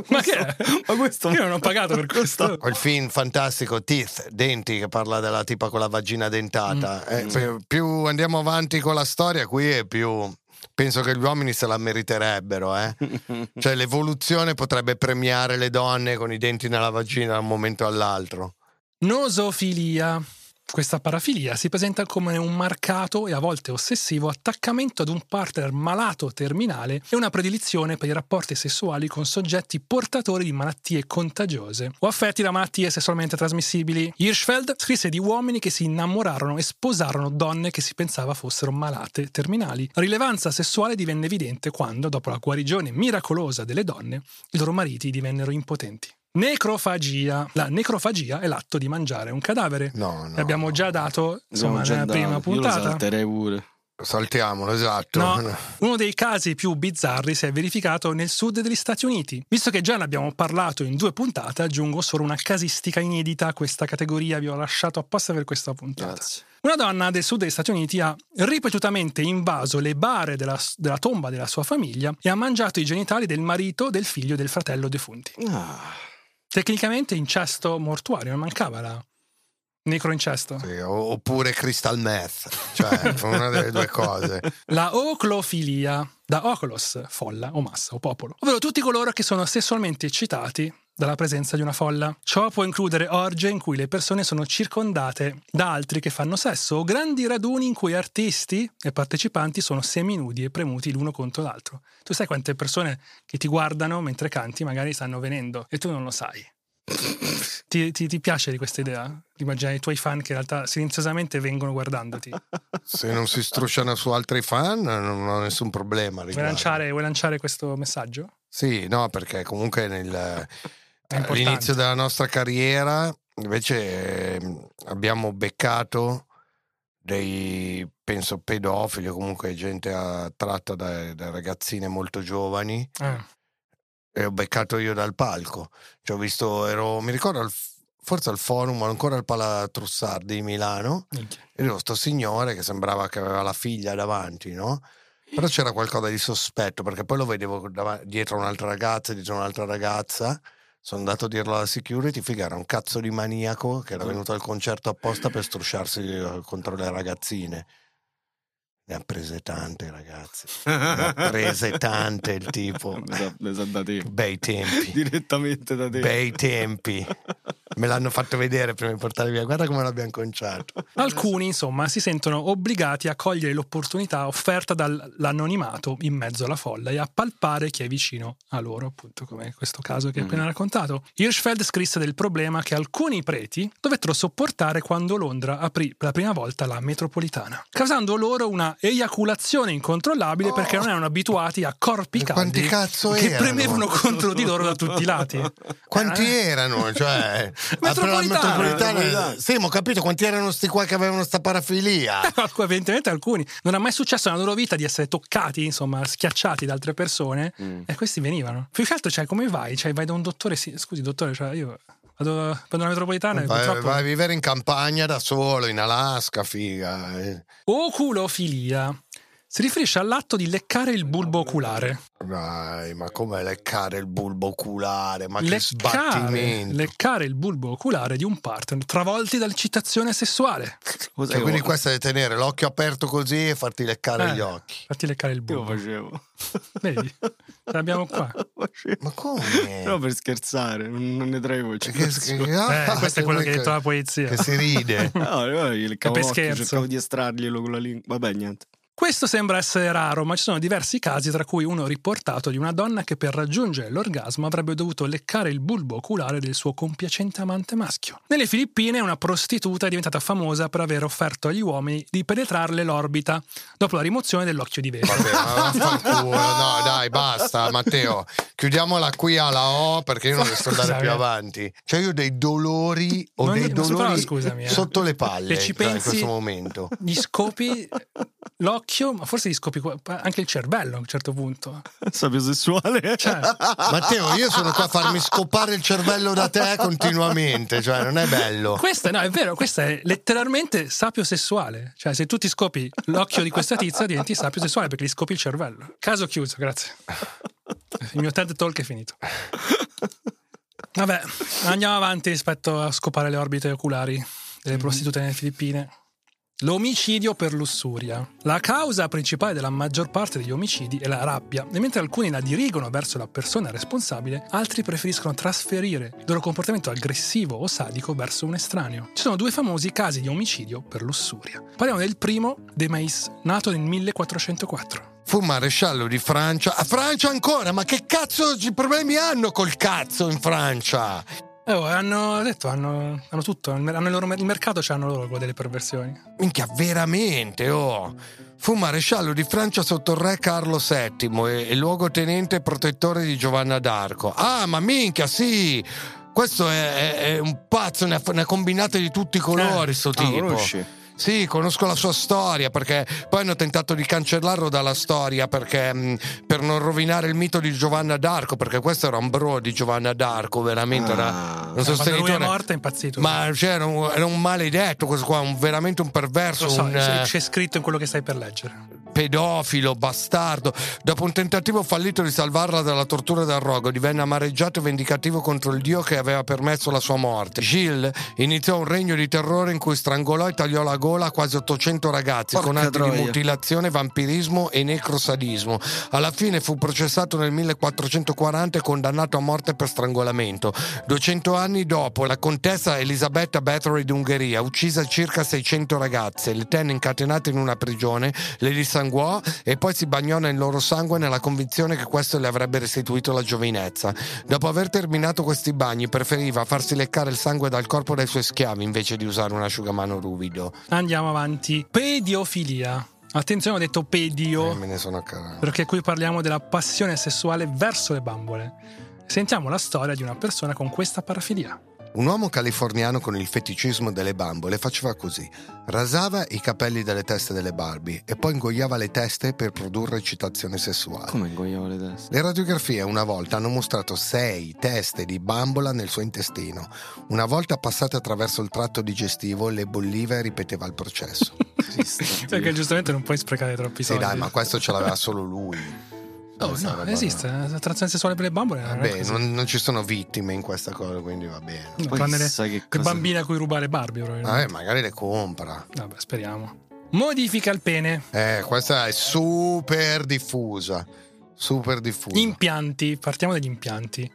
ma, che è? Ma questo Io non ho pagato per questo. Quel film fantastico Teeth, Denti, che parla della tipa con la vagina dentata. Eh, più, più andiamo avanti con la storia, qui è più. Penso che gli uomini se la meriterebbero, eh? *laughs* Cioè, l'evoluzione potrebbe premiare le donne con i denti nella vagina da un momento all'altro. Nosofilia. Questa parafilia si presenta come un marcato e a volte ossessivo attaccamento ad un partner malato terminale e una predilizione per i rapporti sessuali con soggetti portatori di malattie contagiose o affetti da malattie sessualmente trasmissibili. Hirschfeld scrisse di uomini che si innamorarono e sposarono donne che si pensava fossero malate terminali. La rilevanza sessuale divenne evidente quando, dopo la guarigione miracolosa delle donne, i loro mariti divennero impotenti. Necrofagia. La necrofagia è l'atto di mangiare un cadavere. No, no. L'abbiamo già dato insomma, già nella dato. prima Io lo puntata. salterei pure. Saltiamolo, esatto. No, *laughs* uno dei casi più bizzarri si è verificato nel sud degli Stati Uniti. Visto che già ne abbiamo parlato in due puntate, aggiungo solo una casistica inedita a questa categoria. Vi ho lasciato apposta per questa puntata. Grazie. Una donna del sud degli Stati Uniti ha ripetutamente invaso le bare della, della tomba della sua famiglia e ha mangiato i genitali del marito, del figlio e del fratello defunti. Ah, Tecnicamente incesto mortuario, non mancava la necroincesto. Sì, oppure crystal meth, cioè *laughs* una delle due cose. La oclofilia, da ocolos, folla o massa o popolo, ovvero tutti coloro che sono sessualmente eccitati dalla presenza di una folla. Ciò può includere orge in cui le persone sono circondate da altri che fanno sesso o grandi raduni in cui artisti e partecipanti sono seminudi e premuti l'uno contro l'altro. Tu sai quante persone che ti guardano mentre canti magari stanno venendo e tu non lo sai. Ti, ti- ti piace di questa idea? Di immaginare i tuoi fan che in realtà silenziosamente vengono guardandoti? Se non si strusciano su altri fan, non ho nessun problema. Vuoi lanciare, vuoi lanciare questo messaggio? Sì, no, perché comunque nel. All'inizio della nostra carriera invece ehm, abbiamo beccato dei, penso, pedofili o comunque gente attratta da, da ragazzine molto giovani Ah, e ho beccato io dal palco. Cioè, ho visto, ero, mi ricordo, al- forse al forum, ancora al Pala Trussardi di Milano, minchia. e avevo sto signore che sembrava che aveva la figlia davanti, no? Però c'era qualcosa di sospetto perché poi lo vedevo dav- dietro un'altra ragazza, dietro un'altra ragazza. Sono andato a dirlo alla security, figa, era un cazzo di maniaco che era venuto al concerto apposta per strusciarsi eh, contro le ragazzine. Ne ha prese tante, ragazzi. Ne ha *laughs* prese tante il tipo. Le sa da te. Bei tempi. *laughs* Direttamente da te. Bei tempi. *laughs* Me l'hanno fatto vedere prima di portare via. Guarda come l'abbiamo conciato. Alcuni, insomma, si sentono obbligati a cogliere l'opportunità offerta dall'anonimato in mezzo alla folla e a palpare chi è vicino a loro, appunto, come in questo caso che hai appena raccontato. Hirschfeld scrisse del problema che alcuni preti dovettero sopportare quando Londra aprì per la prima volta la metropolitana, causando loro una eiaculazione incontrollabile perché non erano abituati a corpi E quanti caldi cazzo che erano? premevano contro di loro da tutti i lati. Quanti Eh, erano? Cioè, *laughs* Metropolitana, la metropolitana- metropolitana. Sì, ma ho capito quanti erano sti qua che avevano sta parafilia. Alcuni- *laughs* evidentemente alcuni non è mai successo nella loro vita di essere toccati, insomma, schiacciati da altre persone e questi venivano. Più che altro, cioè, come vai? Cioè, vai da un dottore, sì, scusi, dottore, cioè, io vado, vado alla metropolitana Vai, purtroppo... vai a vivere in campagna da solo, in Alaska, figa. eh. Oculofilia si riferisce all'atto di leccare il bulbo oculare. Dai, ma come leccare il bulbo oculare? Ma che leccare, sbattimento. leccare il bulbo oculare di un partner travolti dall'eccitazione sessuale. Cos'è Cioè, che quindi questo è tenere l'occhio aperto così e farti leccare Eh, gli occhi. Farti leccare il Io bulbo. lo facevo. Vedi? Ce l'abbiamo qua. *laughs* Ma come? Però per scherzare, non ne traevo Che- che- Eh, questo è quello che ha detto la poezia. Che si ride. *laughs* No, io cavolo scherzo. cercavo di estrarglielo con la lingua. Vabbè, niente. Questo sembra essere raro, ma ci sono diversi casi, tra cui uno riportato di una donna che per raggiungere l'orgasmo avrebbe dovuto leccare il bulbo oculare del suo compiacente amante maschio. Nelle Filippine una prostituta è diventata famosa per aver offerto agli uomini di penetrarle l'orbita dopo la rimozione dell'occhio di vetro. Vabbè, ma. No, dai, basta, Matteo. Chiudiamola qui alla O perché io non riesco ad andare più avanti. Cioè, io ho dei dolori o Non- dei so- però, dolori scusami, eh. sotto le palle Se ci cioè, in pensi- questo momento. Gli scopi l'occhio, ma forse gli scopi qua- anche il cervello a un certo punto. *laughs* Sapio sessuale. Cioè, Matteo, io sono qua a farmi scopare il cervello da te continuamente, cioè non è bello. Questo no, è vero, questo è letteralmente sapio sessuale. Cioè, se tu ti scopi l'occhio di questa tizia, diventi sapio sessuale perché gli scopi il cervello. Caso chiuso, grazie. Il mio TED Talk è finito. Vabbè, andiamo avanti rispetto a scopare le orbite oculari delle prostitute nelle Filippine. L'omicidio per lussuria. La causa principale della maggior parte degli omicidi è la rabbia, e mentre alcuni la dirigono verso la persona responsabile, altri preferiscono trasferire il loro comportamento aggressivo o sadico verso un estraneo. Ci sono due famosi casi di omicidio per lussuria. Parliamo del primo, De Meis, nato nel 1404. Fu maresciallo di Francia. A Francia ancora? Ma che cazzo di problemi hanno col cazzo in Francia? Eh, oh, hanno detto, hanno, hanno tutto, hanno il, loro, il mercato c'hanno loro quello delle perversioni. Minchia, veramente, oh. Fu maresciallo di Francia sotto il re Carlo VII e, e luogotenente protettore di Giovanna d'Arco. Ah, ma minchia, sì! Questo è, è- è un pazzo, ne ha, ne ha combinate di tutti i colori, sto Ah, tipo. conosci? Sì, conosco la sua storia perché poi hanno tentato di cancellarlo dalla storia perché, mh, per non rovinare il mito di Giovanna d'Arco, perché questo era un bro di Giovanna d'Arco, veramente era Ah. un Quando lui è sostenitore. morto è impazzito. Ma cioè, era, un, era un maledetto questo qua, un- veramente un perverso, Lo so, un c'è- eh, c'è scritto in quello che stai per leggere. Pedofilo, bastardo. Dopo un tentativo fallito di salvarla dalla tortura e dal rogo, divenne amareggiato e vendicativo contro il dio che aveva permesso la sua morte. Gilles iniziò un regno di terrore in cui strangolò e tagliò la gola a quasi 800 ragazzi Porca con atti troia. di mutilazione, vampirismo e necrosadismo. Alla fine fu processato nel 1440 e condannato a morte per strangolamento. 200 anni dopo, la contessa Elisabetta Bathory d'Ungheria, uccisa circa 600 ragazze, le tenne incatenate in una prigione, le dissanguò e poi si bagnò nel loro sangue nella convinzione che questo le avrebbe restituito la giovinezza. Dopo aver terminato questi bagni, preferiva farsi leccare il sangue dal corpo dei suoi schiavi invece di usare un asciugamano ruvido. Andiamo avanti. Pediofilia. Attenzione, ho detto pedio, Eh, me ne sono accarato. perché qui parliamo della passione sessuale verso le bambole. Sentiamo la storia di una persona con questa parafilia. Un uomo californiano con il feticismo delle bambole faceva così. Rasava i capelli delle teste delle Barbie e poi ingoiava le teste per produrre eccitazione sessuale. Come ingoiavo le teste? Le radiografie una volta hanno mostrato sei teste di bambola nel suo intestino. Una volta passate attraverso il tratto digestivo, le bolliva e ripeteva il processo. *laughs* Perché giustamente non puoi sprecare troppi Sì, soldi. dai, ma questo ce l'aveva solo lui. Oh, no, roba- esiste. La trazione sessuale per le bambole. Vabbè, così. non, non ci sono vittime in questa cosa, quindi va bene. No, Poi le, sai che le cosa- bambine a cui rubare Barbie, probabilmente. Vabbè, magari le compra. Vabbè, speriamo. Modifica il pene. Eh, questa è super diffusa. Super diffusa. Impianti, partiamo dagli impianti.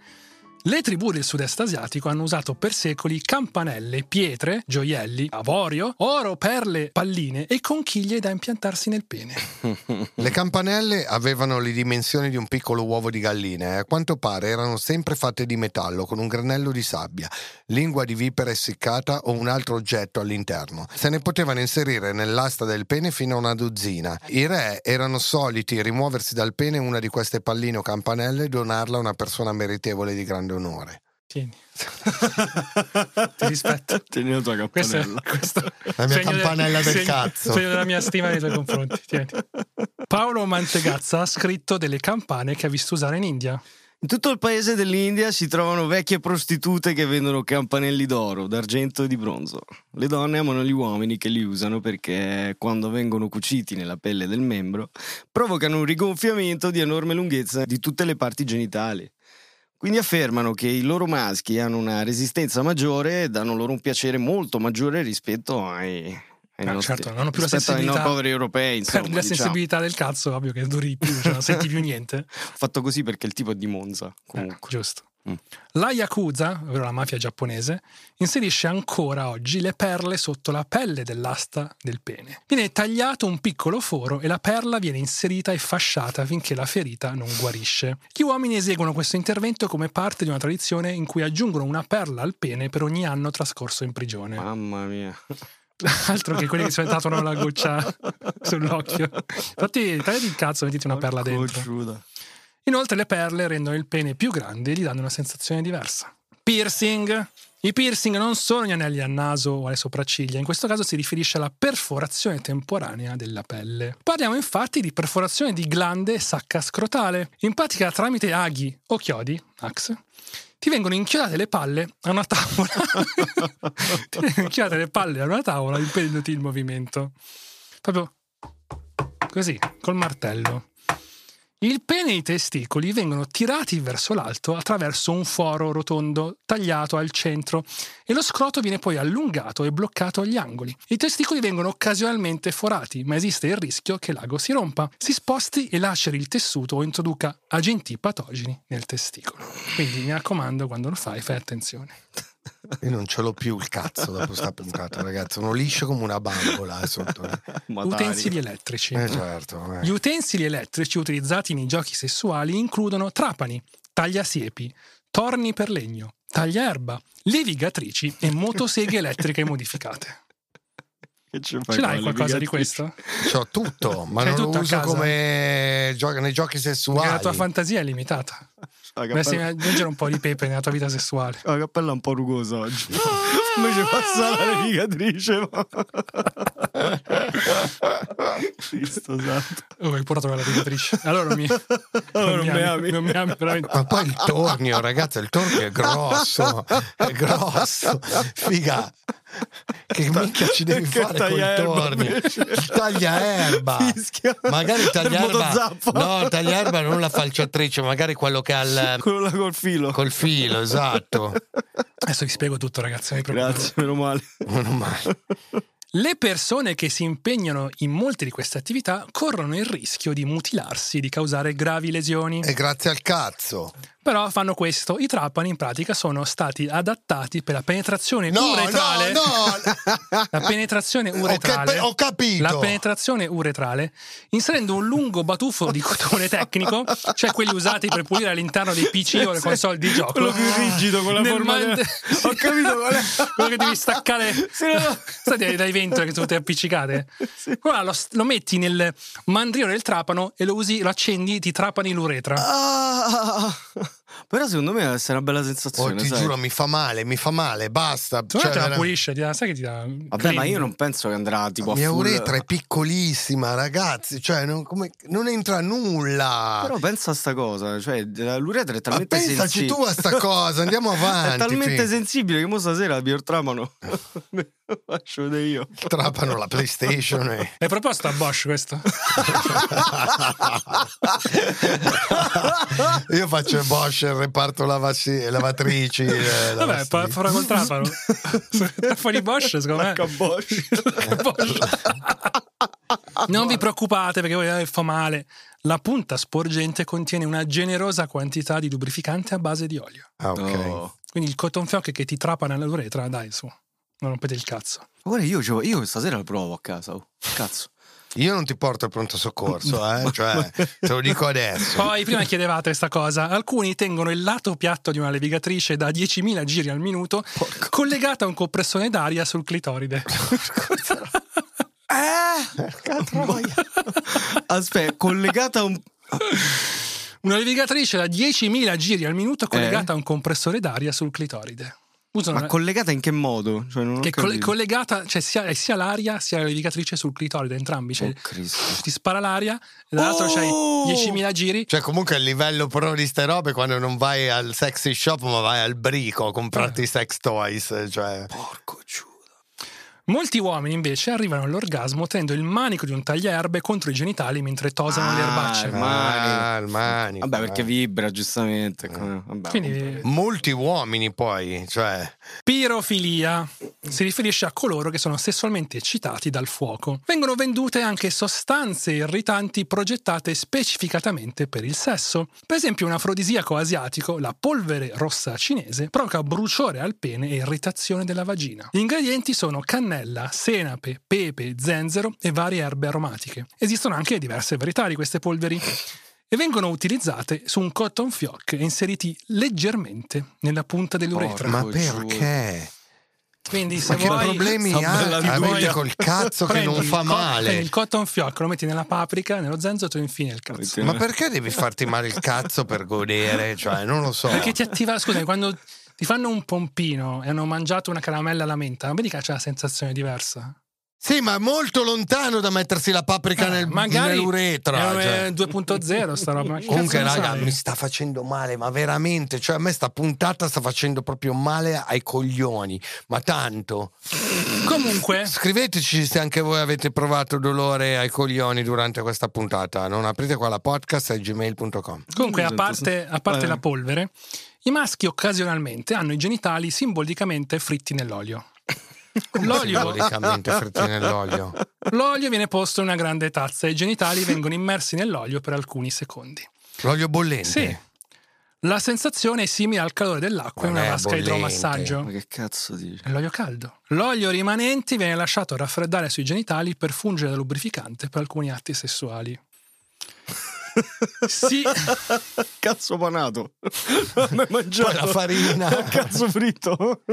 Le tribù del sud-est asiatico hanno usato per secoli campanelle, pietre, gioielli, avorio, oro, perle, palline e conchiglie da impiantarsi nel pene. *laughs* Le campanelle avevano le dimensioni di un piccolo uovo di gallina e a quanto pare erano sempre fatte di metallo con un granello di sabbia, lingua di vipera essiccata o un altro oggetto all'interno. Se ne potevano inserire nell'asta del pene fino a una dozzina. I re erano soliti rimuoversi dal pene una di queste palline o campanelle e donarla a una persona meritevole di grande onore. Tieni. *laughs* Ti rispetto. Tieni la tua Questo, campanella. questo La mia segno campanella del segno- cazzo. Segno della mia stima nei tuoi confronti. Tieni. *laughs* Paolo Mantegazza ha scritto delle campane che ha visto usare in India. In tutto il paese dell'India si trovano vecchie prostitute che vendono campanelli d'oro, d'argento e di bronzo. Le donne amano gli uomini che li usano perché quando vengono cuciti nella pelle del membro provocano un rigonfiamento di enorme lunghezza di tutte le parti genitali. Quindi affermano che i loro maschi hanno una resistenza maggiore e danno loro un piacere molto maggiore rispetto ai, ai Ah, nostri, certo, non hanno più la rispetto ai sensibilità poveri europei. Insomma, per la diciamo. sensibilità del cazzo, ovvio che duri più, cioè non senti più niente. *laughs* Fatto così perché il tipo è di Monza. Comunque. Eh, giusto. Mm. La Yakuza, ovvero la mafia giapponese, inserisce ancora oggi le perle sotto la pelle dell'asta del pene. Viene tagliato un piccolo foro e la perla viene inserita e fasciata finché la ferita non guarisce. Gli uomini eseguono questo intervento come parte di una tradizione in cui aggiungono una perla al pene per ogni anno trascorso in prigione. Mamma mia. *laughs* Altro che quelli che si tatuano la goccia *laughs* sull'occhio. Infatti, tagliati il cazzo e mettiti una perla dentro. Cocciuda. Inoltre le perle rendono il pene più grande e gli danno una sensazione diversa. Piercing. I piercing non sono gli anelli al naso o alle sopracciglia, in questo caso si riferisce alla perforazione temporanea della pelle. Parliamo infatti di perforazione di glande e sacca scrotale. In pratica tramite aghi o chiodi, ax, ti vengono inchiodate le palle a una tavola. *laughs* ti vengono inchiodate le palle a una tavola impedendoti il movimento. Proprio così, col martello. Il pene e i testicoli vengono tirati verso l'alto attraverso un foro rotondo tagliato al centro e lo scroto viene poi allungato e bloccato agli angoli. I testicoli vengono occasionalmente forati, ma esiste il rischio che l'ago si rompa, si sposti e laceri il tessuto o introduca agenti patogeni nel testicolo. Quindi mi raccomando, quando lo fai, fai attenzione. Io non ce l'ho più il cazzo dopo sta puntata, ragazzi. Sono liscio come una bambola eh, sotto. Eh. Utensili elettrici. certo. eh. Gli utensili elettrici utilizzati nei giochi sessuali includono trapani, tagliasiepi, torni per legno, tagliaerba, levigatrici e motoseghe elettriche modificate. Ce l'hai qualcosa di questo? C'ho tutto, ma C'hai non lo tutto a uso come gio- nei giochi Perché sessuali. la tua fantasia è limitata. La Dovresti cappella, aggiungere un po' di pepe nella tua vita sessuale. la cappella è un po' rugosa oggi. *laughs* Invece passa la levigatrice. *laughs* Cristo santo. Oh, hai portato la levigatrice. *laughs* Allora non mi, Allora non mi ami, non mi ami veramente. Ma poi il tornio, ragazzi, il tornio è grosso, è grosso. Figa, che minchia ci devi Che fare col tornio? invece. Il tagliaerba. Fischia. Magari il tagliaerba. No, il tagliaerba non la falciatrice, magari quello che ha il. Quello là col filo. col filo, esatto. Adesso vi spiego tutto, ragazzi. Grazie, meno male. Non mai. Le persone che si impegnano in molte di queste attività corrono il rischio di mutilarsi, e di causare gravi lesioni. E grazie al cazzo. Però fanno questo. I trapani in pratica sono stati adattati per la penetrazione no, uretrale. No, no. *laughs* la penetrazione uretrale. Ho, capito. La penetrazione uretrale, inserendo un lungo batuffo di cotone tecnico, cioè quelli usati per pulire all'interno dei PC o le console di gioco. Quello più rigido con la forma. Man- ho capito. Quello che devi staccare. Stai dai 20 dentro che tutte appiccicate. *laughs* sì. Allora lo, lo, metti nel mandrino del trapano e lo usi, lo accendi, ti trapani l'uretra. Ah, però secondo me è una bella sensazione. Oh, ti sai? giuro, mi fa male, mi fa male, basta. Tu cioè, te la pulisce, ti dà, sai che ti dà. Vabbè, clean. ma io non penso che andrà tipo. La mia full... uretra è piccolissima, ragazzi. Cioè, non, come, non entra nulla. Però pensa a sta cosa. Cioè, l'uretra è talmente. Ma pensaci sensibile. tu a sta cosa, andiamo *laughs* avanti. è talmente fin. sensibile che mo stasera vi ortramano. *laughs* *laughs* faccio vedere io. Trappano la PlayStation e... È proposto a Bosch questo? *laughs* Io faccio il Bosch, il reparto lavassi- lavatrici. eh, Vabbè, pa- farà col trapano. Fuori Bosch, secondo me. Bosch. *laughs* Bosch. Non vi preoccupate perché voi eh, fa male. La punta sporgente contiene una generosa quantità di lubrificante a base di olio. Ah, ok. No. Quindi il cotton fioc che ti trapana nell'uretra, dai su, non rompete il cazzo. Guarda, io, c'ho- io stasera lo provo a casa. oh. Cazzo. Io non ti porto al pronto soccorso, *laughs* eh? cioè, te lo dico adesso. Poi prima chiedevate questa cosa, alcuni tengono il lato piatto di una levigatrice da 10.000 giri al minuto collegata a un compressore d'aria sul clitoride. Aspetta, collegata a un. Una levigatrice da 10.000 giri al minuto collegata a un compressore d'aria sul clitoride. Usano Ma una- collegata in che modo? Cioè, che coll- collegata, cioè sia, è sia l'aria sia la levigatrice sul clitoride, entrambi. Cioè, Oh, Cristo. ti spara l'aria e dall'altro Oh! c'hai 10.000 giri. Cioè, comunque il livello pro di ste robe quando non vai al sexy shop, ma vai al brico a comprarti i sex toys. Cioè, Porco giuda. Molti uomini invece arrivano all'orgasmo tenendo il manico di un tagliaerbe contro i genitali mentre tosano le Ah, erbacce. il mani. Ah, il manico, Vabbè, perché eh. vibra giustamente. come- Vabbè, Quindi Molti uomini poi, cioè, Pirofilia si riferisce a coloro che sono sessualmente eccitati dal fuoco. Vengono vendute anche sostanze irritanti progettate specificatamente per il sesso. Per esempio, un afrodisiaco asiatico, la polvere rossa cinese, provoca bruciore al pene e irritazione della vagina. Gli ingredienti sono cannella, senape, pepe, zenzero e varie erbe aromatiche. Esistono anche diverse varietà di queste polveri. *laughs* E vengono utilizzate su un cotton fioc e inseriti leggermente nella punta dell'uretra. ma Porco perché? Quindi se Ma che vuoi problemi ha? Avete col cazzo che non il fa male? il cotton fioc, lo metti nella paprika, nello zenzero e infini nel cazzo. Ma perché devi farti male il cazzo per godere? Cioè, non lo so. Perché ti attiva, scusami, quando ti fanno un pompino e hanno mangiato una caramella alla menta, non vedi che c'è una sensazione diversa? Sì, ma molto lontano da mettersi la paprika nel, Eh, Magari nell'uretra. è cioè. 2.0 sta roba. *laughs* Comunque, raga, sai? mi sta facendo male, ma veramente. Cioè, a me sta puntata sta facendo proprio male ai coglioni. Ma tanto. Comunque, Scriveteci se anche voi avete provato dolore ai coglioni durante questa puntata. Non aprite qua la podcast a gmail.com. comunque a Sento- parte, a parte eh. la polvere, i maschi occasionalmente hanno i genitali simbolicamente fritti nell'olio. *laughs* L'olio, Simbolicamente fritti nell'olio. l'olio viene posto in una grande tazza e i genitali vengono immersi nell'olio per alcuni secondi. L'olio bollente. Sì. La sensazione è simile al calore dell'acqua in una vasca bollente. idromassaggio. Ma che cazzo dici? È l'olio caldo. L'olio rimanente viene lasciato raffreddare sui genitali per fungere da lubrificante per alcuni atti sessuali. Sì, *laughs* Cazzo panato. Non hai mangiato. Poi la farina. *laughs* Cazzo fritto.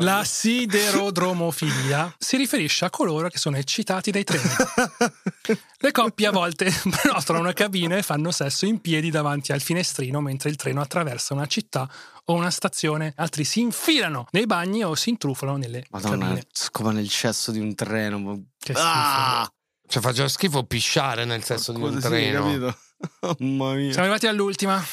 La siderodromofilia si riferisce a coloro che sono eccitati dai treni. Le coppie a volte *laughs* prenotano una cabina e fanno sesso in piedi davanti al finestrino mentre il treno attraversa una città o una stazione. Altri si infilano nei bagni o si intrufano nelle Madonna, cabine. scova nel cesso di un treno. Che. Ah! Cioè, fa già schifo pisciare nel sesso di un sì, treno. capito? *laughs* Mamma mia. Siamo arrivati all'ultima.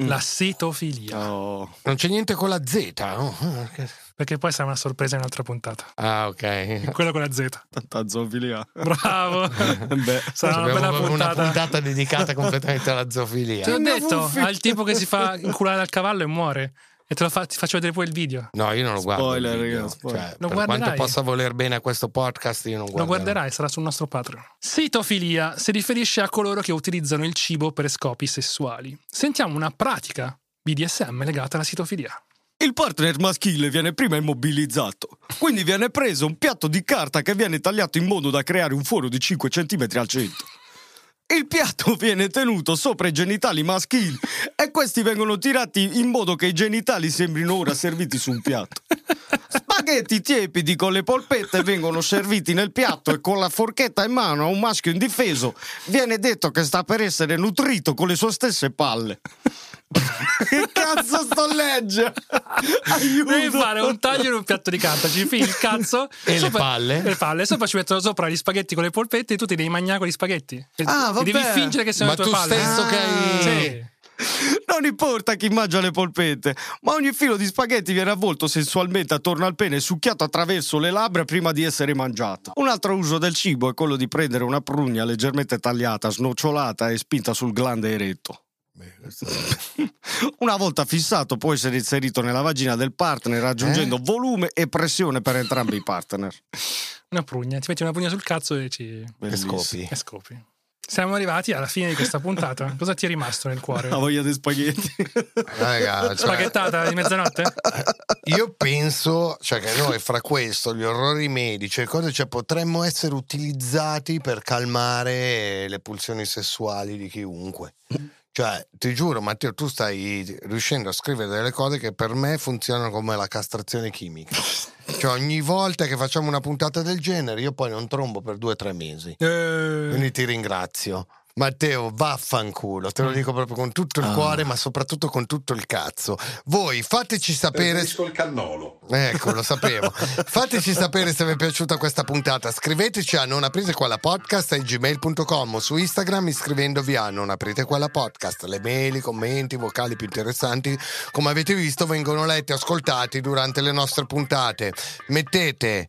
Mm. La sitofilia. Oh. Non c'è niente con la Z. no? Perché poi sarà una sorpresa in un'altra puntata. Ah, ok. *laughs* Quello con la Z. Tanta zoofilia. Bravo. *laughs* Beh, Sarà una Abbiamo bella puntata. una puntata dedicata completamente alla zoofilia. Te l'ho detto, al tipo che si fa inculare dal cavallo e muore. E te lo fa- ti faccio vedere poi il video. No, io non lo guardo. il Spoiler, video. raga, spoiler. Cioè, Lo per quanto possa voler bene a questo podcast, io non guardo. Lo guarderai, sarà sul nostro Patreon. Sitofilia si riferisce a coloro che utilizzano il cibo per scopi sessuali. Sentiamo una pratica BDSM legata alla sitofilia. Il partner maschile viene prima immobilizzato, quindi viene preso un piatto di carta che viene tagliato in modo da creare un foro di 5 cm al centro. Il piatto *laughs* viene tenuto sopra i genitali maschili e questi vengono tirati in modo che i genitali sembrino ora serviti su un piatto. Spaghetti tiepidi con le polpette vengono serviti nel piatto e con la forchetta in mano a un maschio indifeso viene detto che sta per essere nutrito con le sue stesse palle. Che cazzo sto leggendo? Aiuto! Devi fare un taglio in un piatto di carta, ci fili il cazzo E le sopra- palle? e Le palle, sopra ci mettono sopra gli spaghetti con le polpette e tu ti devi mangiare con gli spaghetti. Ah, e devi vabbè. fingere che siano Ma le tue tu palle. stesso che hai- Sì. Non importa chi mangia le polpette, ma ogni filo di spaghetti viene avvolto sensualmente attorno al pene e succhiato attraverso le labbra prima di essere mangiato. Un altro uso del cibo è quello di prendere una prugna leggermente tagliata, snocciolata e spinta sul glande eretto. *laughs* Una volta fissato può essere inserito nella vagina del partner raggiungendo Eh? volume e pressione per entrambi i partner. Una prugna, ti metti una prugna sul cazzo e ci Che scopi. e scopi. Siamo arrivati alla fine di questa puntata. *laughs* Cosa ti è rimasto nel cuore? La voglia di spaghetti. Raga, *laughs* cioè, Spaghettata di mezzanotte? io penso cioè, che noi fra questo, gli orrori medici e cose, cioè, potremmo essere utilizzati per calmare le pulsioni sessuali di chiunque. Cioè, ti giuro, Matteo, tu stai riuscendo a scrivere delle cose che per me funzionano come la castrazione chimica. Cioè, ogni volta che facciamo una puntata del genere, io poi non trombo per due o tre mesi. Eh, Quindi ti ringrazio. Matteo, vaffanculo, te lo dico proprio con tutto il cuore, ma soprattutto con tutto il cazzo. Voi fateci sapere. Preferisco il cannolo. Ecco, lo sapevo. *laughs* Fateci sapere se vi è piaciuta questa puntata. Scriveteci a non aprite quella podcast gmail.com o su Instagram iscrivendovi a non aprite quella podcast. Le mail, i commenti, i vocali più interessanti, come avete visto, vengono letti e ascoltati durante le nostre puntate. Mettete.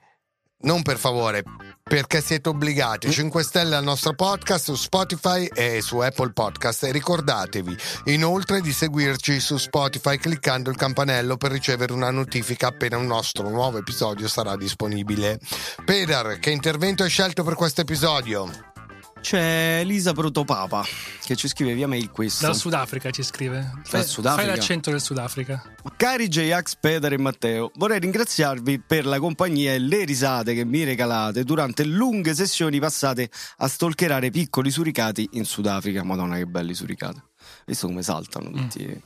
Non per favore, perché siete obbligati 5 stelle al nostro podcast su Spotify e su Apple Podcast e ricordatevi inoltre di seguirci su Spotify cliccando il campanello per ricevere una notifica appena un nostro nuovo episodio sarà disponibile. Pedar, che intervento hai scelto per questo episodio? C'è Elisa Protopapa che ci scrive via mail questo. dal Sudafrica ci scrive. Fai, Sudafrica? fai l'accento del Sudafrica. Cari J-Ax, Pedro e Matteo, vorrei ringraziarvi per la compagnia e le risate che mi regalate durante lunghe sessioni passate a stalkerare piccoli suricati in Sudafrica. Madonna, che belli suricati. Visto come saltano tutti.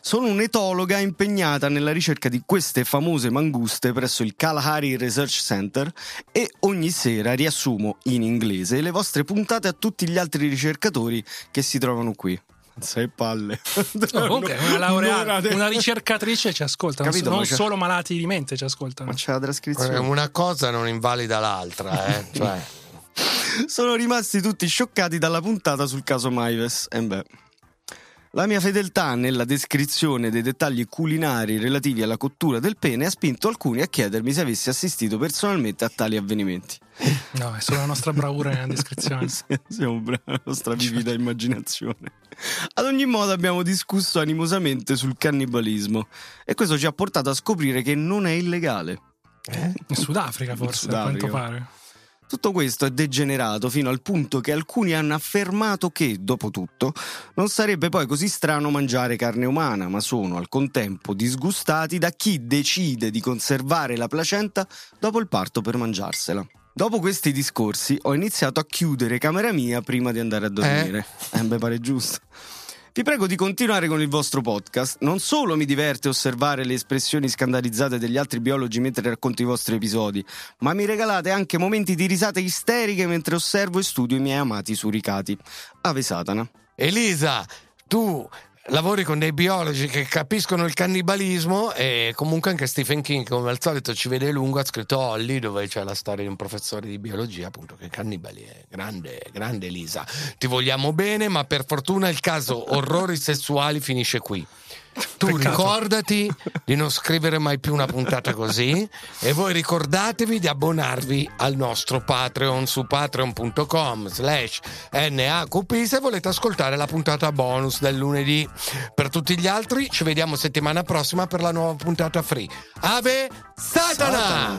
Sono un'etologa impegnata nella ricerca di queste famose manguste presso il Kalahari Research Center e ogni sera riassumo in inglese le vostre puntate a tutti gli altri ricercatori che si trovano qui. Sei palle. *laughs* No, comunque, una laureata, una ricercatrice ci ascolta, non, Capito, non ma solo malati di mente ci ascoltano. Ma c'è la trascrizione. Una cosa non invalida l'altra, eh? *laughs* Cioè, Sono rimasti tutti scioccati dalla puntata sul caso Maives. E beh. La mia fedeltà nella descrizione dei dettagli culinari relativi alla cottura del pene ha spinto alcuni a chiedermi se avessi assistito personalmente a tali avvenimenti. *laughs* No, è solo la nostra bravura nella descrizione. *laughs* Siamo bravi, la nostra vivida immaginazione. Ad ogni modo abbiamo discusso animosamente sul cannibalismo e questo ci ha portato a scoprire che non è illegale. In Sudafrica forse, a Sudafrica. quanto pare. Tutto questo è degenerato fino al punto che alcuni hanno affermato che, dopo tutto, non sarebbe poi così strano mangiare carne umana, ma sono al contempo disgustati da chi decide di conservare la placenta dopo il parto per mangiarsela. Dopo questi discorsi ho iniziato a chiudere camera mia prima di andare a dormire. Eh, beh, pare giusto. Vi prego di continuare con il vostro podcast. Non solo mi diverte osservare le espressioni scandalizzate degli altri biologi mentre racconto i vostri episodi, ma mi regalate anche momenti di risate isteriche mentre osservo e studio i miei amati suricati. Ave Satana. Elisa, tu lavori con dei biologi che capiscono il cannibalismo e comunque anche Stephen King, come al solito, ci vede lungo, ha scritto Holly, dove c'è la storia di un professore di biologia, appunto, che cannibali è grande, grande Elisa. Ti vogliamo bene, ma per fortuna il caso *laughs* orrori sessuali finisce qui. Tu Peccato. ricordati di non scrivere mai più una puntata così e voi ricordatevi di abbonarvi al nostro Patreon su patreon.com slash NAQP se volete ascoltare la puntata bonus del lunedì. Per tutti gli altri ci vediamo settimana prossima per la nuova puntata free. Ave Satana!